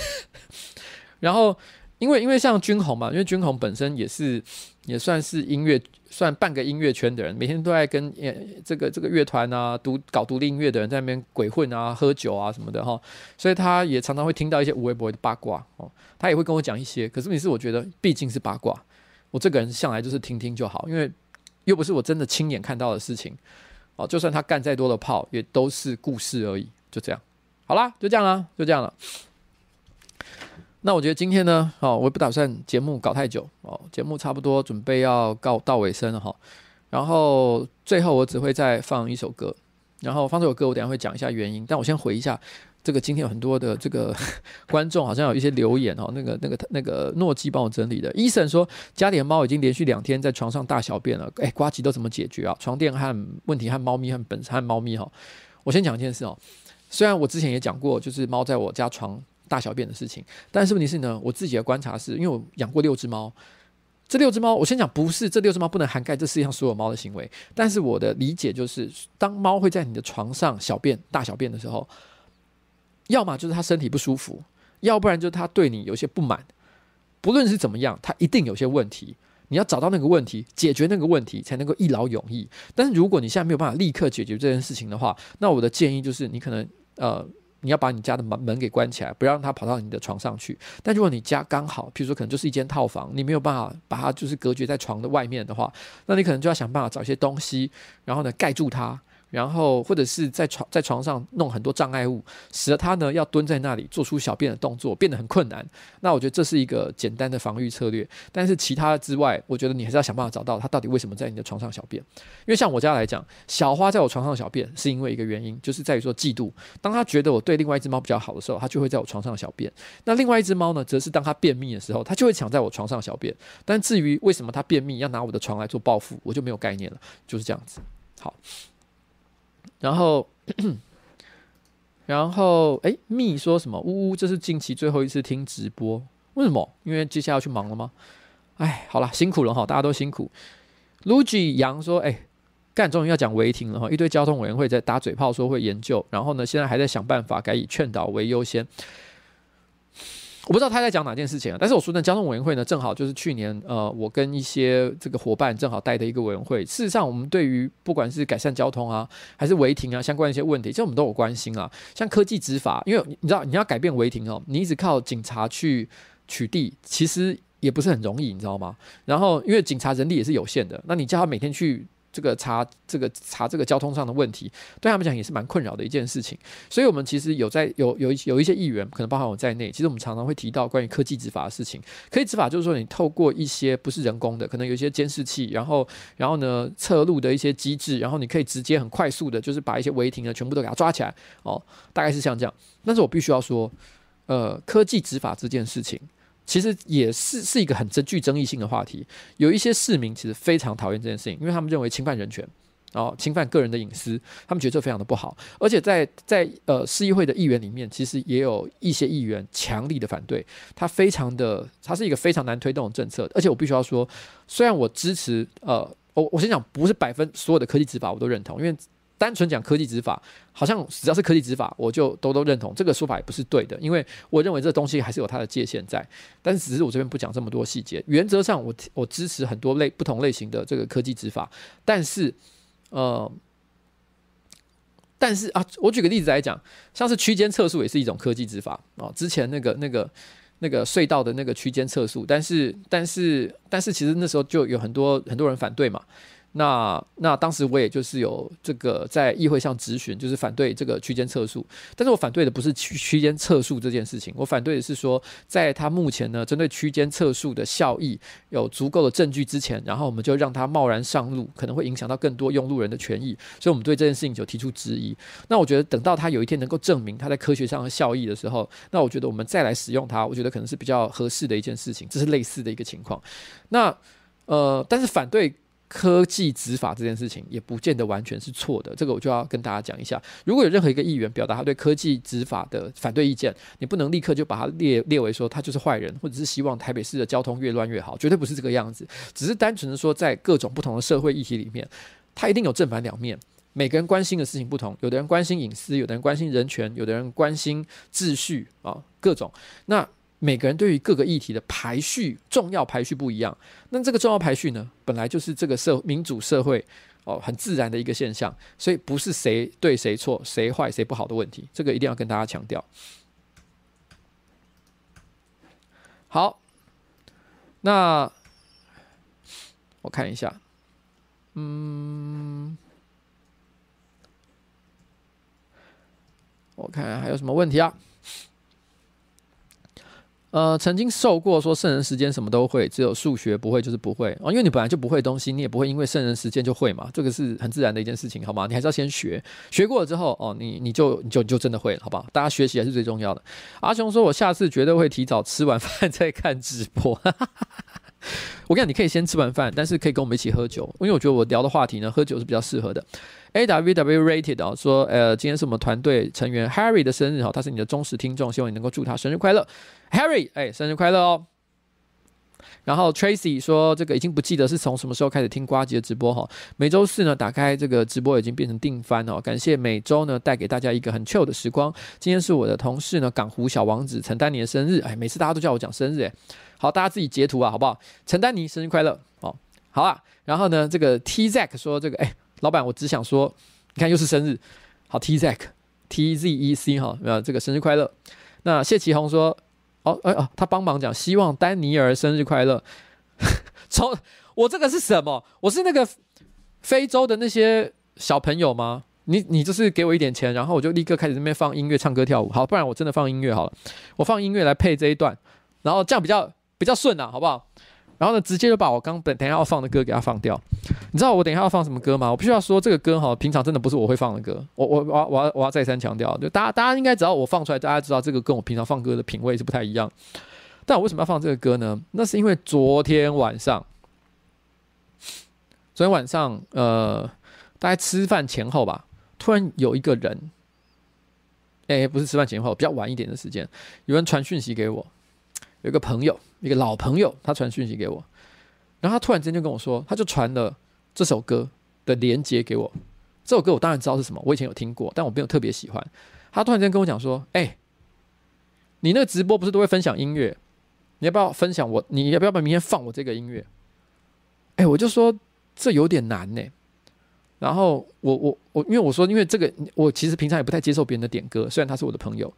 S1: 然后。因为因为像君宏嘛，因为君宏本身也是也算是音乐算半个音乐圈的人，每天都在跟呃这个这个乐团啊独搞独立音乐的人在那边鬼混啊喝酒啊什么的哈，所以他也常常会听到一些无微博的八卦哦，他也会跟我讲一些，可是问题是我觉得毕竟是八卦，我这个人向来就是听听就好，因为又不是我真的亲眼看到的事情哦，就算他干再多的炮，也都是故事而已，就这样，好啦，就这样啦，就这样了。那我觉得今天呢，哦，我也不打算节目搞太久哦，节目差不多准备要告到尾声了哈。然后最后我只会再放一首歌，然后放这首歌我等下会讲一下原因，但我先回一下这个今天有很多的这个 (laughs) 观众好像有一些留言哦，那个那个那个诺基帮我整理的，医生说家里的猫已经连续两天在床上大小便了，哎，呱吉都怎么解决啊？床垫和问题和猫咪和本和猫咪哈，我先讲一件事哦，虽然我之前也讲过，就是猫在我家床。大小便的事情，但是问题是呢，我自己的观察是，因为我养过六只猫，这六只猫，我先讲不是这六只猫不能涵盖这世界上所有猫的行为，但是我的理解就是，当猫会在你的床上小便大小便的时候，要么就是它身体不舒服，要不然就是它对你有些不满，不论是怎么样，它一定有些问题，你要找到那个问题，解决那个问题，才能够一劳永逸。但是如果你现在没有办法立刻解决这件事情的话，那我的建议就是，你可能呃。你要把你家的门门给关起来，不让它跑到你的床上去。但如果你家刚好，譬如说可能就是一间套房，你没有办法把它就是隔绝在床的外面的话，那你可能就要想办法找一些东西，然后呢盖住它，然后或者是在床在床上弄很多障碍物，使得他呢要蹲在那里做出小便的动作变得很困难。那我觉得这是一个简单的防御策略。但是其他之外，我觉得你还是要想办法找到他到底为什么在你的床上小便。因为像我家来讲，小花在我床上小便是因为一个原因，就是在于说嫉妒。当他觉得我对另外一只猫比较好的时候，他就会在我床上小便。那另外一只猫呢，则是当他便秘的时候，他就会抢在我床上小便。但至于为什么他便秘要拿我的床来做报复，我就没有概念了。就是这样子。好。然后，(clears throat) 然后，哎，蜜说什么？呜呜，这是近期最后一次听直播，为什么？因为接下来要去忙了吗？哎，好了，辛苦了哈，大家都辛苦。Luigi 杨说，哎，干，终于要讲违停了哈，一堆交通委员会在打嘴炮说会研究，然后呢，现在还在想办法改以劝导为优先。我不知道他在讲哪件事情啊，但是我说的交通委员会呢，正好就是去年呃，我跟一些这个伙伴正好带的一个委员会。事实上，我们对于不管是改善交通啊，还是违停啊，相关一些问题，其实我们都有关心啊。像科技执法，因为你知道你要改变违停哦，你一直靠警察去取缔，其实也不是很容易，你知道吗？然后因为警察人力也是有限的，那你叫他每天去。这个查这个查这个交通上的问题，对他们讲也是蛮困扰的一件事情。所以，我们其实有在有有有一些议员，可能包含我在内，其实我们常常会提到关于科技执法的事情。科技执法就是说，你透过一些不是人工的，可能有一些监视器，然后然后呢测录的一些机制，然后你可以直接很快速的，就是把一些违停的全部都给它抓起来。哦，大概是像这样。但是我必须要说，呃，科技执法这件事情。其实也是是一个很具争议性的话题，有一些市民其实非常讨厌这件事情，因为他们认为侵犯人权，哦，侵犯个人的隐私，他们觉得这非常的不好。而且在在呃市议会的议员里面，其实也有一些议员强力的反对，他非常的，他是一个非常难推动的政策。而且我必须要说，虽然我支持，呃，我我先讲，不是百分所有的科技执法我都认同，因为。单纯讲科技执法，好像只要是科技执法，我就都都认同。这个说法也不是对的，因为我认为这东西还是有它的界限在。但是只是我这边不讲这么多细节。原则上我，我我支持很多类不同类型的这个科技执法。但是，呃，但是啊，我举个例子来讲，像是区间测速也是一种科技执法啊。之前那个那个那个隧道的那个区间测速，但是但是但是其实那时候就有很多很多人反对嘛。那那当时我也就是有这个在议会上质询，就是反对这个区间测速，但是我反对的不是区区间测速这件事情，我反对的是说，在他目前呢针对区间测速的效益有足够的证据之前，然后我们就让他贸然上路，可能会影响到更多用路人的权益，所以我们对这件事情就提出质疑。那我觉得等到他有一天能够证明他在科学上的效益的时候，那我觉得我们再来使用它，我觉得可能是比较合适的一件事情，这是类似的一个情况。那呃，但是反对。科技执法这件事情也不见得完全是错的，这个我就要跟大家讲一下。如果有任何一个议员表达他对科技执法的反对意见，你不能立刻就把他列列为说他就是坏人，或者是希望台北市的交通越乱越好，绝对不是这个样子。只是单纯的说，在各种不同的社会议题里面，他一定有正反两面。每个人关心的事情不同，有的人关心隐私，有的人关心人权，有的人关心秩序啊，各种那。每个人对于各个议题的排序，重要排序不一样。那这个重要排序呢，本来就是这个社民主社会哦很自然的一个现象，所以不是谁对谁错、谁坏谁不好的问题。这个一定要跟大家强调。好，那我看一下，嗯，我看还有什么问题啊？呃，曾经受过说圣人时间什么都会，只有数学不会就是不会哦，因为你本来就不会东西，你也不会因为圣人时间就会嘛，这个是很自然的一件事情，好吗？你还是要先学，学过了之后哦，你你就你就你就真的会了，好不好？大家学习还是最重要的。阿雄说，我下次绝对会提早吃完饭再看直播。(laughs) 我跟你讲，你可以先吃完饭，但是可以跟我们一起喝酒，因为我觉得我聊的话题呢，喝酒是比较适合的。A W W Rated 啊，说呃，今天是我们团队成员 Harry 的生日哈，他是你的忠实听众，希望你能够祝他生日快乐，Harry，哎，生日快乐哦。然后 Tracy 说，这个已经不记得是从什么时候开始听瓜吉的直播哈，每周四呢打开这个直播已经变成定番哦，感谢每周呢带给大家一个很 chill 的时光。今天是我的同事呢港湖小王子陈丹尼的生日，哎，每次大家都叫我讲生日哎，好，大家自己截图啊，好不好？陈丹尼生日快乐哦，好啊。然后呢，这个 T Zack 说这个哎。老板，我只想说，你看又是生日，好 T Zack T Z E C 哈，呃，这个生日快乐。那谢启宏说，哦，哎哦，他帮忙讲，希望丹尼尔生日快乐。(laughs) 从我这个是什么？我是那个非洲的那些小朋友吗？你你就是给我一点钱，然后我就立刻开始那边放音乐、唱歌、跳舞。好，不然我真的放音乐好了，我放音乐来配这一段，然后这样比较比较顺啊，好不好？然后呢，直接就把我刚等等一下要放的歌给它放掉。你知道我等一下要放什么歌吗？我必须要说这个歌哈，平常真的不是我会放的歌。我我我我要我要再三强调，就大家大家应该只要我放出来，大家知道这个跟我平常放歌的品味是不太一样。但我为什么要放这个歌呢？那是因为昨天晚上，昨天晚上呃，大概吃饭前后吧，突然有一个人，哎，不是吃饭前后，比较晚一点的时间，有人传讯息给我。有一个朋友，一个老朋友，他传讯息给我，然后他突然间就跟我说，他就传了这首歌的连接给我。这首歌我当然知道是什么，我以前有听过，但我没有特别喜欢。他突然间跟我讲说：“哎，你那个直播不是都会分享音乐？你要不要分享我？你要不要把明天放我这个音乐？”哎，我就说这有点难呢。然后我我我，因为我说，因为这个我其实平常也不太接受别人的点歌，虽然他是我的朋友。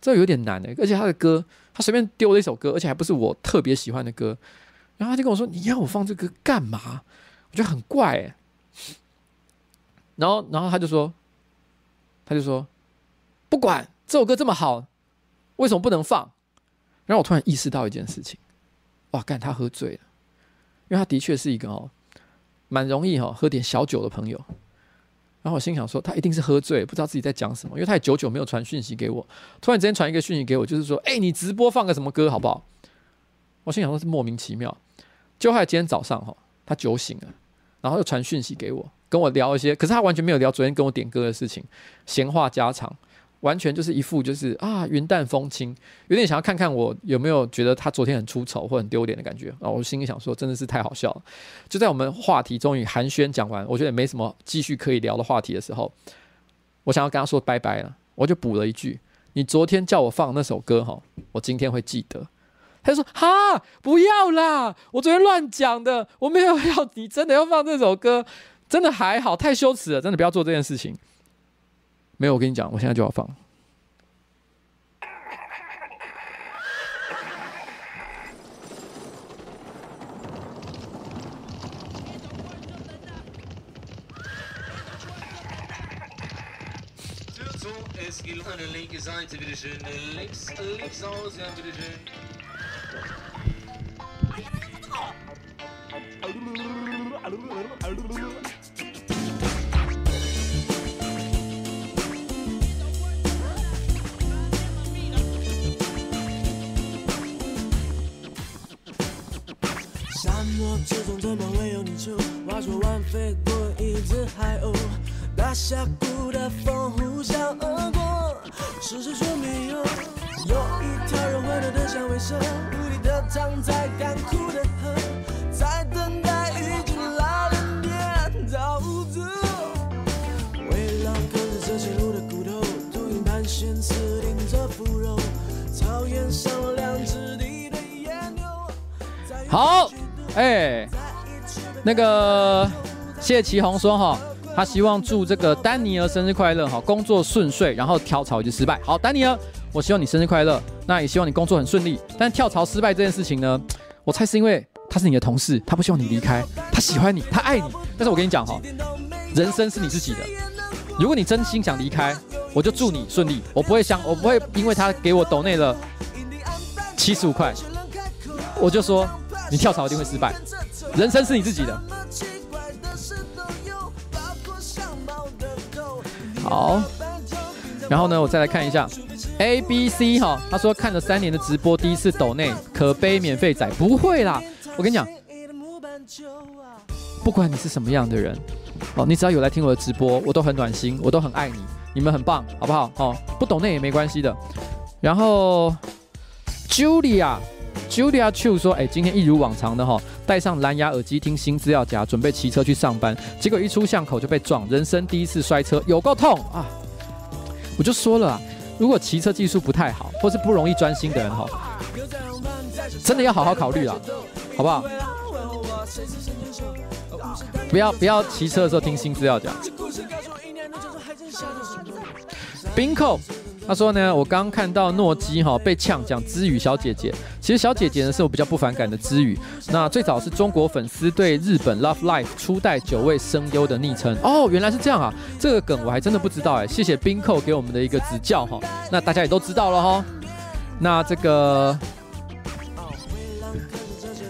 S1: 这有点难呢，而且他的歌，他随便丢了一首歌，而且还不是我特别喜欢的歌，然后他就跟我说：“你要我放这个干嘛？”我觉得很怪哎。然后，然后他就说：“他就说，不管这首歌这么好，为什么不能放？”然后我突然意识到一件事情，哇，干他喝醉了，因为他的确是一个哦，蛮容易哈喝点小酒的朋友。然后我心想说，他一定是喝醉，不知道自己在讲什么，因为他也久久没有传讯息给我。突然之间传一个讯息给我，就是说，哎，你直播放个什么歌好不好？我心想说，是莫名其妙。就害今天早上哈，他酒醒了，然后又传讯息给我，跟我聊一些，可是他完全没有聊昨天跟我点歌的事情，闲话家常。完全就是一副就是啊云淡风轻，有点想要看看我有没有觉得他昨天很出丑或很丢脸的感觉啊！我心里想说，真的是太好笑了。就在我们话题终于寒暄讲完，我觉得也没什么继续可以聊的话题的时候，我想要跟他说拜拜了，我就补了一句：“你昨天叫我放那首歌哈，我今天会记得。”他就说：“哈，不要啦，我昨天乱讲的，我没有要你真的要放这首歌，真的还好，太羞耻了，真的不要做这件事情。”没有，我跟你讲，我现在就要放。
S6: 我之中怎么会有你住？话说完飞过一只海鸥，大峡谷的风呼啸而过，是谁说没有？有一条人回头的响尾蛇，无力的躺在干枯的河，在等待雨季来临点到着。为了跟着这些路的骨头，秃鹰盘旋刺顶着腐肉，草原上两只敌对野牛。
S1: 好。哎、那个谢奇宏说哈，他希望祝这个丹尼尔生日快乐哈，工作顺遂，然后跳槽就失败。好，丹尼尔，我希望你生日快乐，那也希望你工作很顺利。但跳槽失败这件事情呢，我猜是因为他是你的同事，他不希望你离开，他喜欢你，他爱你。但是我跟你讲哈，人生是你自己的，如果你真心想离开，我就祝你顺利，我不会想，我不会因为他给我抖内了七十五块，我就说。你跳槽一定会失败，人生是你自己的。好，然后呢，我再来看一下，A B C 哈，他说看了三年的直播，第一次抖内可悲免费仔，不会啦，我跟你讲，不管你是什么样的人，哦，你只要有来听我的直播，我都很暖心，我都很爱你，你们很棒，好不好？哦，不懂内也没关系的。然后，Julia。Julia Chu 说：“哎、今天一如往常的哈，戴上蓝牙耳机听新资料夹，准备骑车去上班，结果一出巷口就被撞，人生第一次摔车，有够痛啊！我就说了啊，如果骑车技术不太好，或是不容易专心的人哈，真的要好好考虑了，好不好？不要不要骑车的时候听新资料夹。Bingo。”他说呢，我刚看到诺基哈被呛讲，知语小姐姐，其实小姐姐呢是我比较不反感的之语。那最早是中国粉丝对日本 Love Life 初代九位声优的昵称。哦，原来是这样啊，这个梗我还真的不知道哎。谢谢冰扣给我们的一个指教哈。那大家也都知道了哈。那这个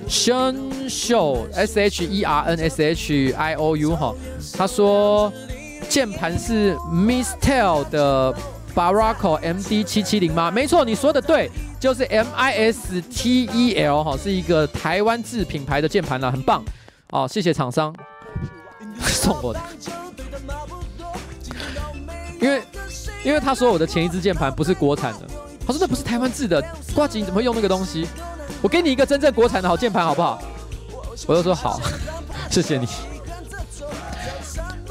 S1: Shen Show S H E R N S H I O U 哈，他说键盘是 Mistel 的。Barako MD 七七零吗？没错，你说的对，就是 M I S T E L 哈，是一个台湾制品牌的键盘啦，很棒哦，谢谢厂商 (laughs) 送我的。因为因为他说我的前一支键盘不是国产的，他说那不是台湾制的，瓜吉你怎么会用那个东西？我给你一个真正国产的好键盘好不好？我就说好，(laughs) 谢谢你。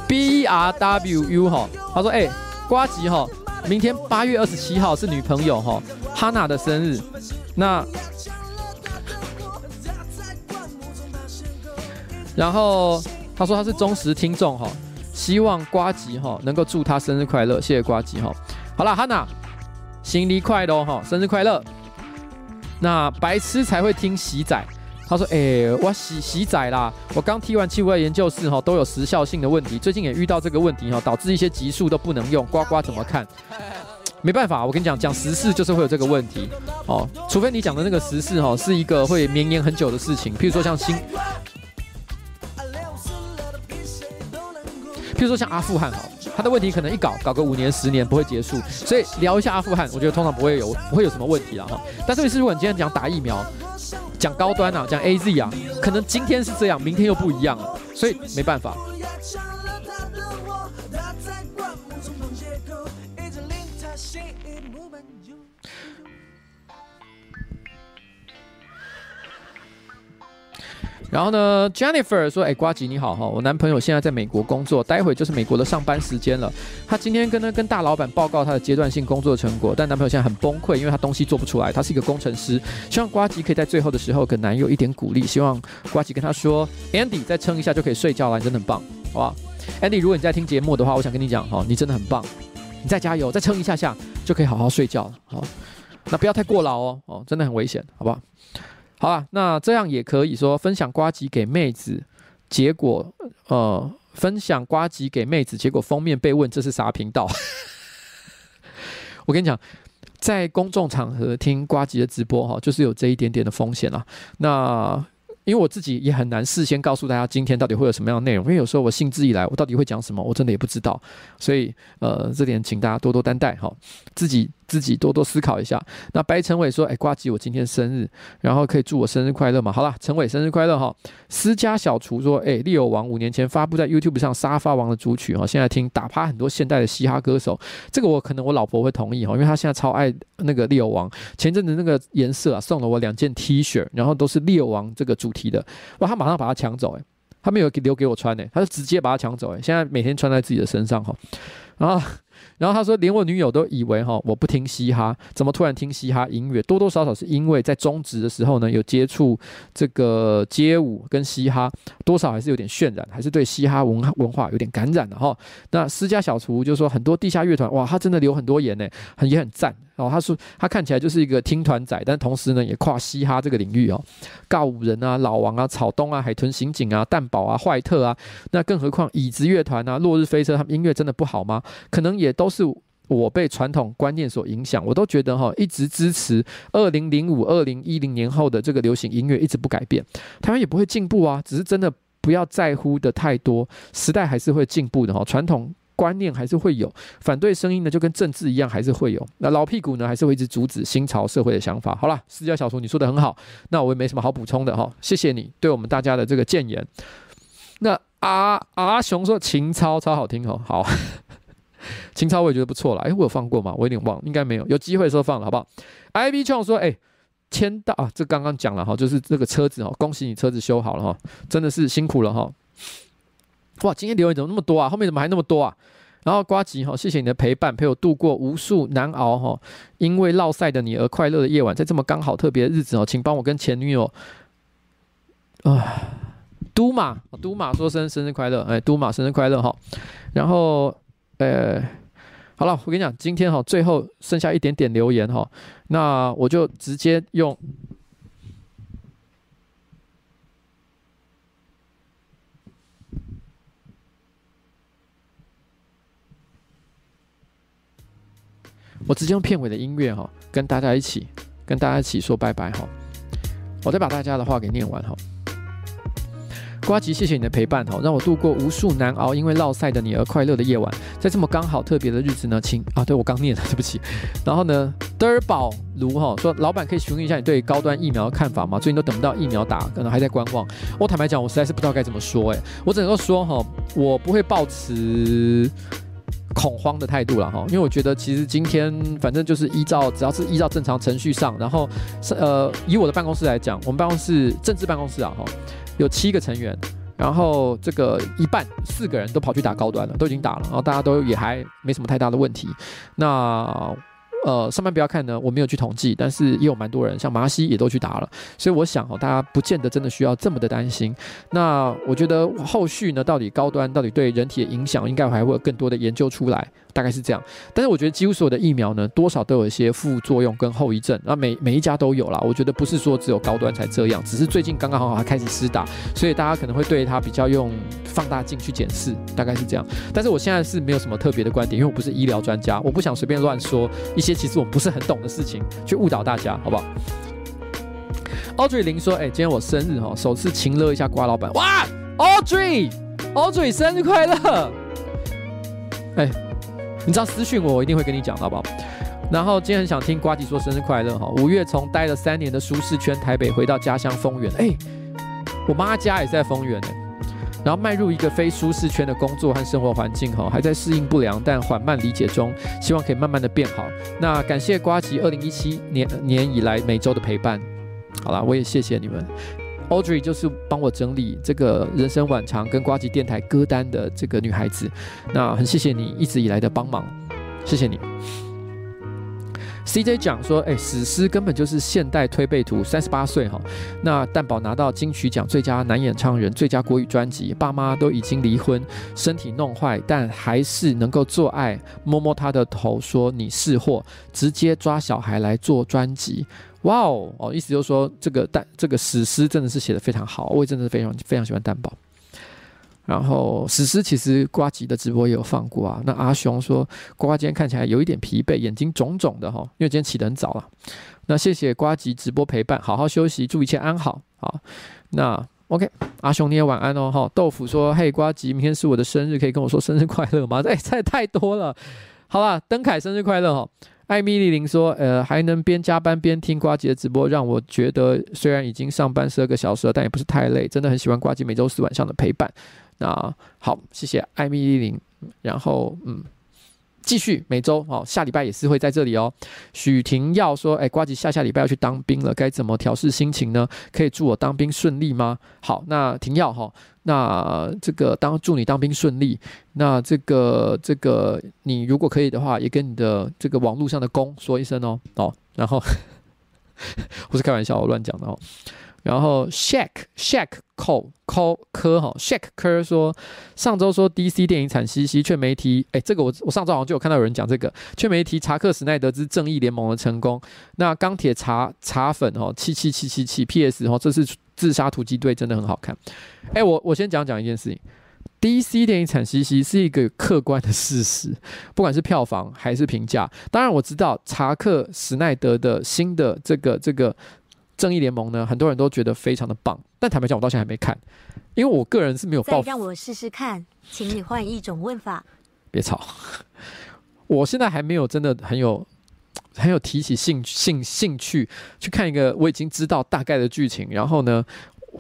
S1: B R W U 哈，他说哎，呱吉哈。明天八月二十七号是女朋友哈哈娜的生日，那然后他说他是忠实听众哈，希望瓜吉哈能够祝他生日快乐，谢谢瓜吉哈。好了，哈娜，新年快乐哈，生日快乐。那白痴才会听喜仔。他说：“哎、我洗洗仔啦，我刚踢完气味研究室哈，都有时效性的问题，最近也遇到这个问题哈，导致一些集数都不能用。呱呱怎么看？没办法，我跟你讲，讲时事就是会有这个问题哦，除非你讲的那个时事哈是一个会绵延很久的事情，譬如说像新，譬如说像阿富汗哈，他的问题可能一搞搞个五年十年不会结束，所以聊一下阿富汗，我觉得通常不会有不会有什么问题了哈。但是，是如果你今天讲打疫苗。”讲高端啊，讲 AZ 啊，可能今天是这样，明天又不一样了，所以没办法。然后呢，Jennifer 说：“哎，瓜吉你好哈，我男朋友现在在美国工作，待会就是美国的上班时间了。他今天跟呢跟大老板报告他的阶段性工作成果，但男朋友现在很崩溃，因为他东西做不出来。他是一个工程师，希望瓜吉可以在最后的时候给男友一点鼓励。希望瓜吉跟他说，Andy 再撑一下就可以睡觉了，你真的很棒，好吧？Andy，如果你在听节目的话，我想跟你讲哈，你真的很棒，你再加油，再撑一下下就可以好好睡觉了，好，那不要太过劳哦，哦，真的很危险，好不好？”好了，那这样也可以说分享瓜吉给妹子，结果呃，分享瓜吉给妹子，结果封面被问这是啥频道？(laughs) 我跟你讲，在公众场合听瓜吉的直播哈，就是有这一点点的风险啦。那因为我自己也很难事先告诉大家今天到底会有什么样的内容，因为有时候我兴致一来，我到底会讲什么，我真的也不知道。所以呃，这点请大家多多担待哈，自己。自己多多思考一下。那白成伟说：“哎，呱吉，我今天生日，然后可以祝我生日快乐吗？”好了，成伟生日快乐哈。私家小厨说：“哎，利友王五年前发布在 YouTube 上沙发王的主曲哈，现在听打趴很多现代的嘻哈歌手，这个我可能我老婆会同意哈，因为她现在超爱那个利友王。前阵子那个颜色啊，送了我两件 T 恤，然后都是利友王这个主题的，哇，他马上把它抢走哎，他没有留给我穿哎，他就直接把它抢走哎，现在每天穿在自己的身上哈，然后。”然后他说，连我女友都以为哈，我不听嘻哈，怎么突然听嘻哈音乐？多多少少是因为在中职的时候呢，有接触这个街舞跟嘻哈，多少还是有点渲染，还是对嘻哈文文化有点感染的哈。那私家小厨就说，很多地下乐团，哇，他真的留很多言呢，很也很赞。哦，他说他看起来就是一个听团仔，但同时呢也跨嘻哈这个领域哦，告五人啊、老王啊、草东啊、海豚刑警啊、蛋堡啊、坏特啊，那更何况椅子乐团啊、落日飞车，他们音乐真的不好吗？可能也也都是我被传统观念所影响，我都觉得哈，一直支持二零零五、二零一零年后的这个流行音乐一直不改变，台湾也不会进步啊，只是真的不要在乎的太多，时代还是会进步的哈，传统。观念还是会有反对声音呢，就跟政治一样，还是会有。那老屁股呢，还是会一直阻止新潮社会的想法。好了，私家小厨，你说的很好，那我也没什么好补充的哈。谢谢你对我们大家的这个建言。那阿阿雄说情操超好听哦，好，情操我也觉得不错了。哎，我有放过吗？我有点忘，应该没有。有机会的时候放了，好不好？Ivy Chong 说，哎，签到啊，这刚刚讲了哈，就是这个车子哦，恭喜你车子修好了哈，真的是辛苦了哈。哇，今天留言怎么那么多啊？后面怎么还那么多啊？然后瓜吉哈，谢谢你的陪伴，陪我度过无数难熬哈，因为落赛的你而快乐的夜晚，在这么刚好特别的日子哦，请帮我跟前女友啊，都马都马说声生日快乐，哎，都马生日快乐哈。然后呃，好了我跟你讲今天哈最后剩下一点点留言哈那我就直接用我直接用片尾的音乐哈跟大家一起跟大家一起说拜拜哈。我再把大家的话给念完哈。瓜吉，谢谢你的陪伴哈，让我度过无数难熬因为落赛的你而快乐的夜晚。在这么刚好特别的日子呢，请啊，对我刚念了，(laughs) 对不起。然后呢，德尔宝卢哈说，老板可以询问一下你对高端疫苗的看法吗？最近都等不到疫苗打，可能还在观望。我坦白讲，我实在是不知道该怎么说哎，我只能够说哈，我不会抱持恐慌的态度了哈，因为我觉得其实今天反正就是依照，只要是依照正常程序上，然后是呃，以我的办公室来讲，我们办公室政治办公室啊哈。有七个成员，然后这个一半四个人都跑去打高端了，都已经打了，然后大家都也还没什么太大的问题。那。呃，上班不要看呢，我没有去统计，但是也有蛮多人，像麻西也都去打了，所以我想哦，大家不见得真的需要这么的担心。那我觉得后续呢，到底高端到底对人体的影响，应该还会有更多的研究出来，大概是这样。但是我觉得几乎所有的疫苗呢，多少都有一些副作用跟后遗症，那每每一家都有啦。我觉得不是说只有高端才这样，只是最近刚刚好好还开始施打，所以大家可能会对它比较用放大镜去检视，大概是这样。但是我现在是没有什么特别的观点，因为我不是医疗专家，我不想随便乱说一些。其实我们不是很懂的事情，去误导大家，好不好？Audrey 林说：“哎、今天我生日哈，首次情勒一下瓜老板。哇，Audrey，Audrey 生日快乐！哎、你知道私讯我，我一定会跟你讲，好不好？然后今天很想听瓜吉说生日快乐哈。五月从待了三年的舒适圈台北回到家乡丰原，哎、我妈家也在丰原呢。然后迈入一个非舒适圈的工作和生活环境，哈，还在适应不良，但缓慢理解中，希望可以慢慢的变好。那感谢瓜吉二零一七年年以来每周的陪伴，好啦，我也谢谢你们。Audrey 就是帮我整理这个人生晚长跟呱吉电台歌单的这个女孩子，那很谢谢你一直以来的帮忙，谢谢你。CJ 讲说，哎、史诗根本就是现代推背图。三十八岁哈，那蛋宝拿到金曲奖最佳男演唱人、最佳国语专辑，爸妈都已经离婚，身体弄坏，但还是能够做爱，摸摸他的头，说你是货，直接抓小孩来做专辑。哇哦哦，意思就是说这个蛋这个史诗真的是写得非常好，我也真的是非常非常喜欢蛋宝。然后史诗其实瓜吉的直播也有放过啊。那阿雄说瓜瓜今天看起来有一点疲惫，眼睛肿肿的哈，因为今天起得很早了。那谢谢瓜吉直播陪伴，好好休息，祝一切安好。好，那 OK，阿雄你也晚安哦哈。豆腐说嘿瓜吉，明天是我的生日，可以跟我说生日快乐吗？(laughs) 哎，这也太多了。好了，登凯生日快乐哈。艾米丽琳说呃还能边加班边听瓜吉的直播，让我觉得虽然已经上班十二个小时了，但也不是太累，真的很喜欢瓜吉每周四晚上的陪伴。那好，谢谢艾米丽琳，然后嗯，继续每周哦，下礼拜也是会在这里哦。许廷耀说：“哎，瓜吉下下礼拜要去当兵了，该怎么调试心情呢？可以祝我当兵顺利吗？”好，那廷耀哈，那这个当祝你当兵顺利。那这个这个你如果可以的话，也跟你的这个网络上的公说一声哦哦。然后 (laughs) 我是开玩笑，我乱讲的哦。然后 Shack Shaq Cole Cole 科哈 Shaq 科说，上周说 DC 电影惨兮兮，却没提哎，这个我我上周好像就有看到有人讲这个，却没提查克史奈德之正义联盟的成功。那钢铁茶茶粉哦，七七七七七 PS 哦，这是自杀突击队真的很好看。哎，我我先讲讲一件事情，DC 电影惨兮兮是一个客观的事实，不管是票房还是评价。当然我知道查克史奈德的新的这个这个。正义联盟呢，很多人都觉得非常的棒，但坦白讲，我到现在还没看，因为我个人是没有报。再让我试试看，请你换一种问法。别吵，我现在还没有真的很有 (tsk) 很有提起兴兴兴趣去看一个我已经知道大概的剧情，然后呢，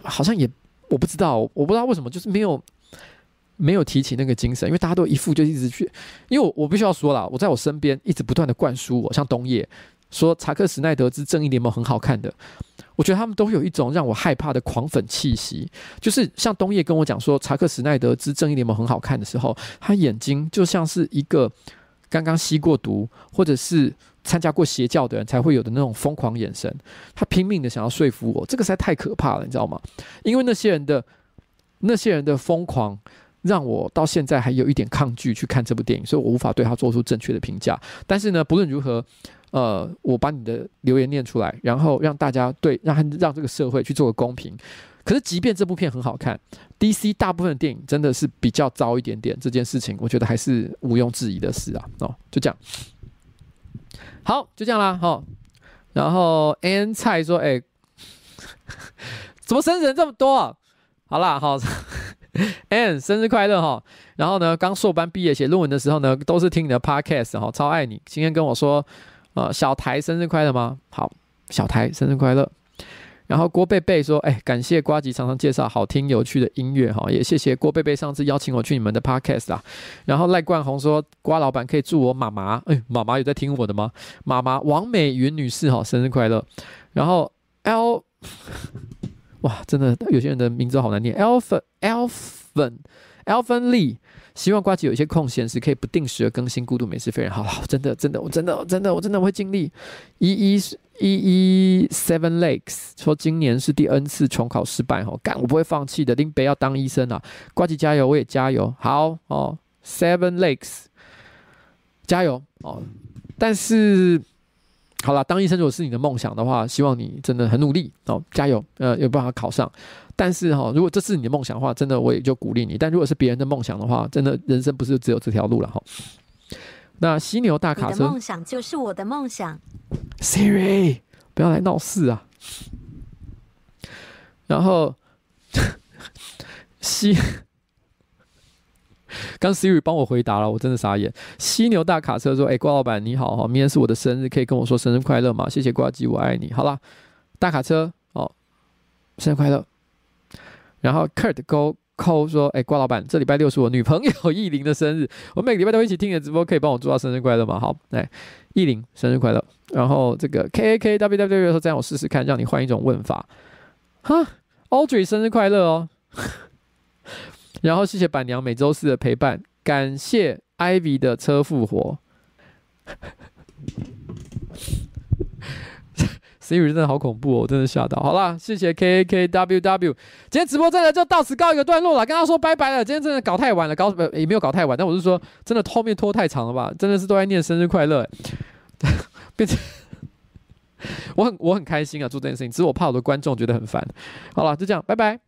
S1: 好像也我不知道，我不知道为什么就是没有没有提起那个精神，因为大家都一副就一直去，因为我我必须要说了，我在我身边一直不断的灌输我，像东野。说查克·史奈德之《正义联盟》很好看的，我觉得他们都有一种让我害怕的狂粉气息。就是像东叶跟我讲说查克·史奈德之《正义联盟》很好看的时候，他眼睛就像是一个刚刚吸过毒或者是参加过邪教的人才会有的那种疯狂眼神。他拼命的想要说服我，这个实在太可怕了，你知道吗？因为那些人的那些人的疯狂，让我到现在还有一点抗拒去看这部电影，所以我无法对他做出正确的评价。但是呢，不论如何。呃，我把你的留言念出来，然后让大家对让他让这个社会去做个公平。可是，即便这部片很好看，DC 大部分的电影真的是比较糟一点点，这件事情我觉得还是毋庸置疑的事啊。哦，就这样。好，就这样啦，哈。然后 N 菜说：“哎，(laughs) 怎么生日人这么多啊？”好啦，(laughs) 好 an 生日快乐哈。然后呢，刚硕班毕业写论文的时候呢，都是听你的 Podcast 哈，超爱你。今天跟我说，呃，小台生日快乐吗？好，小台生日快乐。然后郭贝贝说：“哎，感谢瓜吉常常介绍好听有趣的音乐哈，也谢谢郭贝贝上次邀请我去你们的 podcast 啦。”然后赖冠宏说：“瓜老板可以祝我妈妈，哎，妈妈有在听我的吗？妈妈王美云女士哈，生日快乐。”然后 L，(laughs) 哇，真的有些人的名字好难念，Alpha Alpha Alpha Lee。希望瓜吉有一些空闲时可以不定时的更新《孤独美食非人》。好，真的，真的，我真的，真的，我真的会尽力。一一一一 Seven Lakes 说今年是第 N 次重考失败哦，干，我不会放弃的，林北要当医生啊！瓜吉加油，我也加油。好哦，Seven Lakes 加油哦！但是好了，当医生如果是你的梦想的话，希望你真的很努力哦，加油，呃，有办法考上。但是哈，如果这是你的梦想的话，真的我也就鼓励你。但如果是别人的梦想的话，真的人生不是只有这条路了哈。那犀牛大卡车，
S7: 梦想就是我的梦想。
S1: Siri，不要来闹事啊！然后犀，(laughs) 刚 Siri 帮我回答了，我真的傻眼。犀牛大卡车说：“哎，瓜老板你好哈，明天是我的生日，可以跟我说生日快乐吗？谢谢挂机，我爱你。”好了，大卡车哦，生日快乐。然后 Kurt 勾扣说：“哎，瓜老板，这礼拜六是我女朋友 (laughs) 意林的生日，我每个礼拜都一起听你的直播，可以帮我祝她生日快乐吗？”好，来，意林生日快乐。然后这个 K A K W W 说：“这样我试试看，让你换一种问法。”哈，Audrey 生日快乐哦。然后谢谢板娘每周四的陪伴，感谢 Ivy 的车复活。(laughs) Siri 真的好恐怖哦，我真的吓到。好啦，谢谢 K A K W W，今天直播真的就到此告一个段落了，跟他说拜拜了。今天真的搞太晚了，搞也没有搞太晚，但我是说真的后面拖太长了吧？真的是都在念生日快乐，(laughs) 变成 (laughs) 我很我很开心啊，做这件事情，只是我怕我的观众觉得很烦。好了，就这样，拜拜。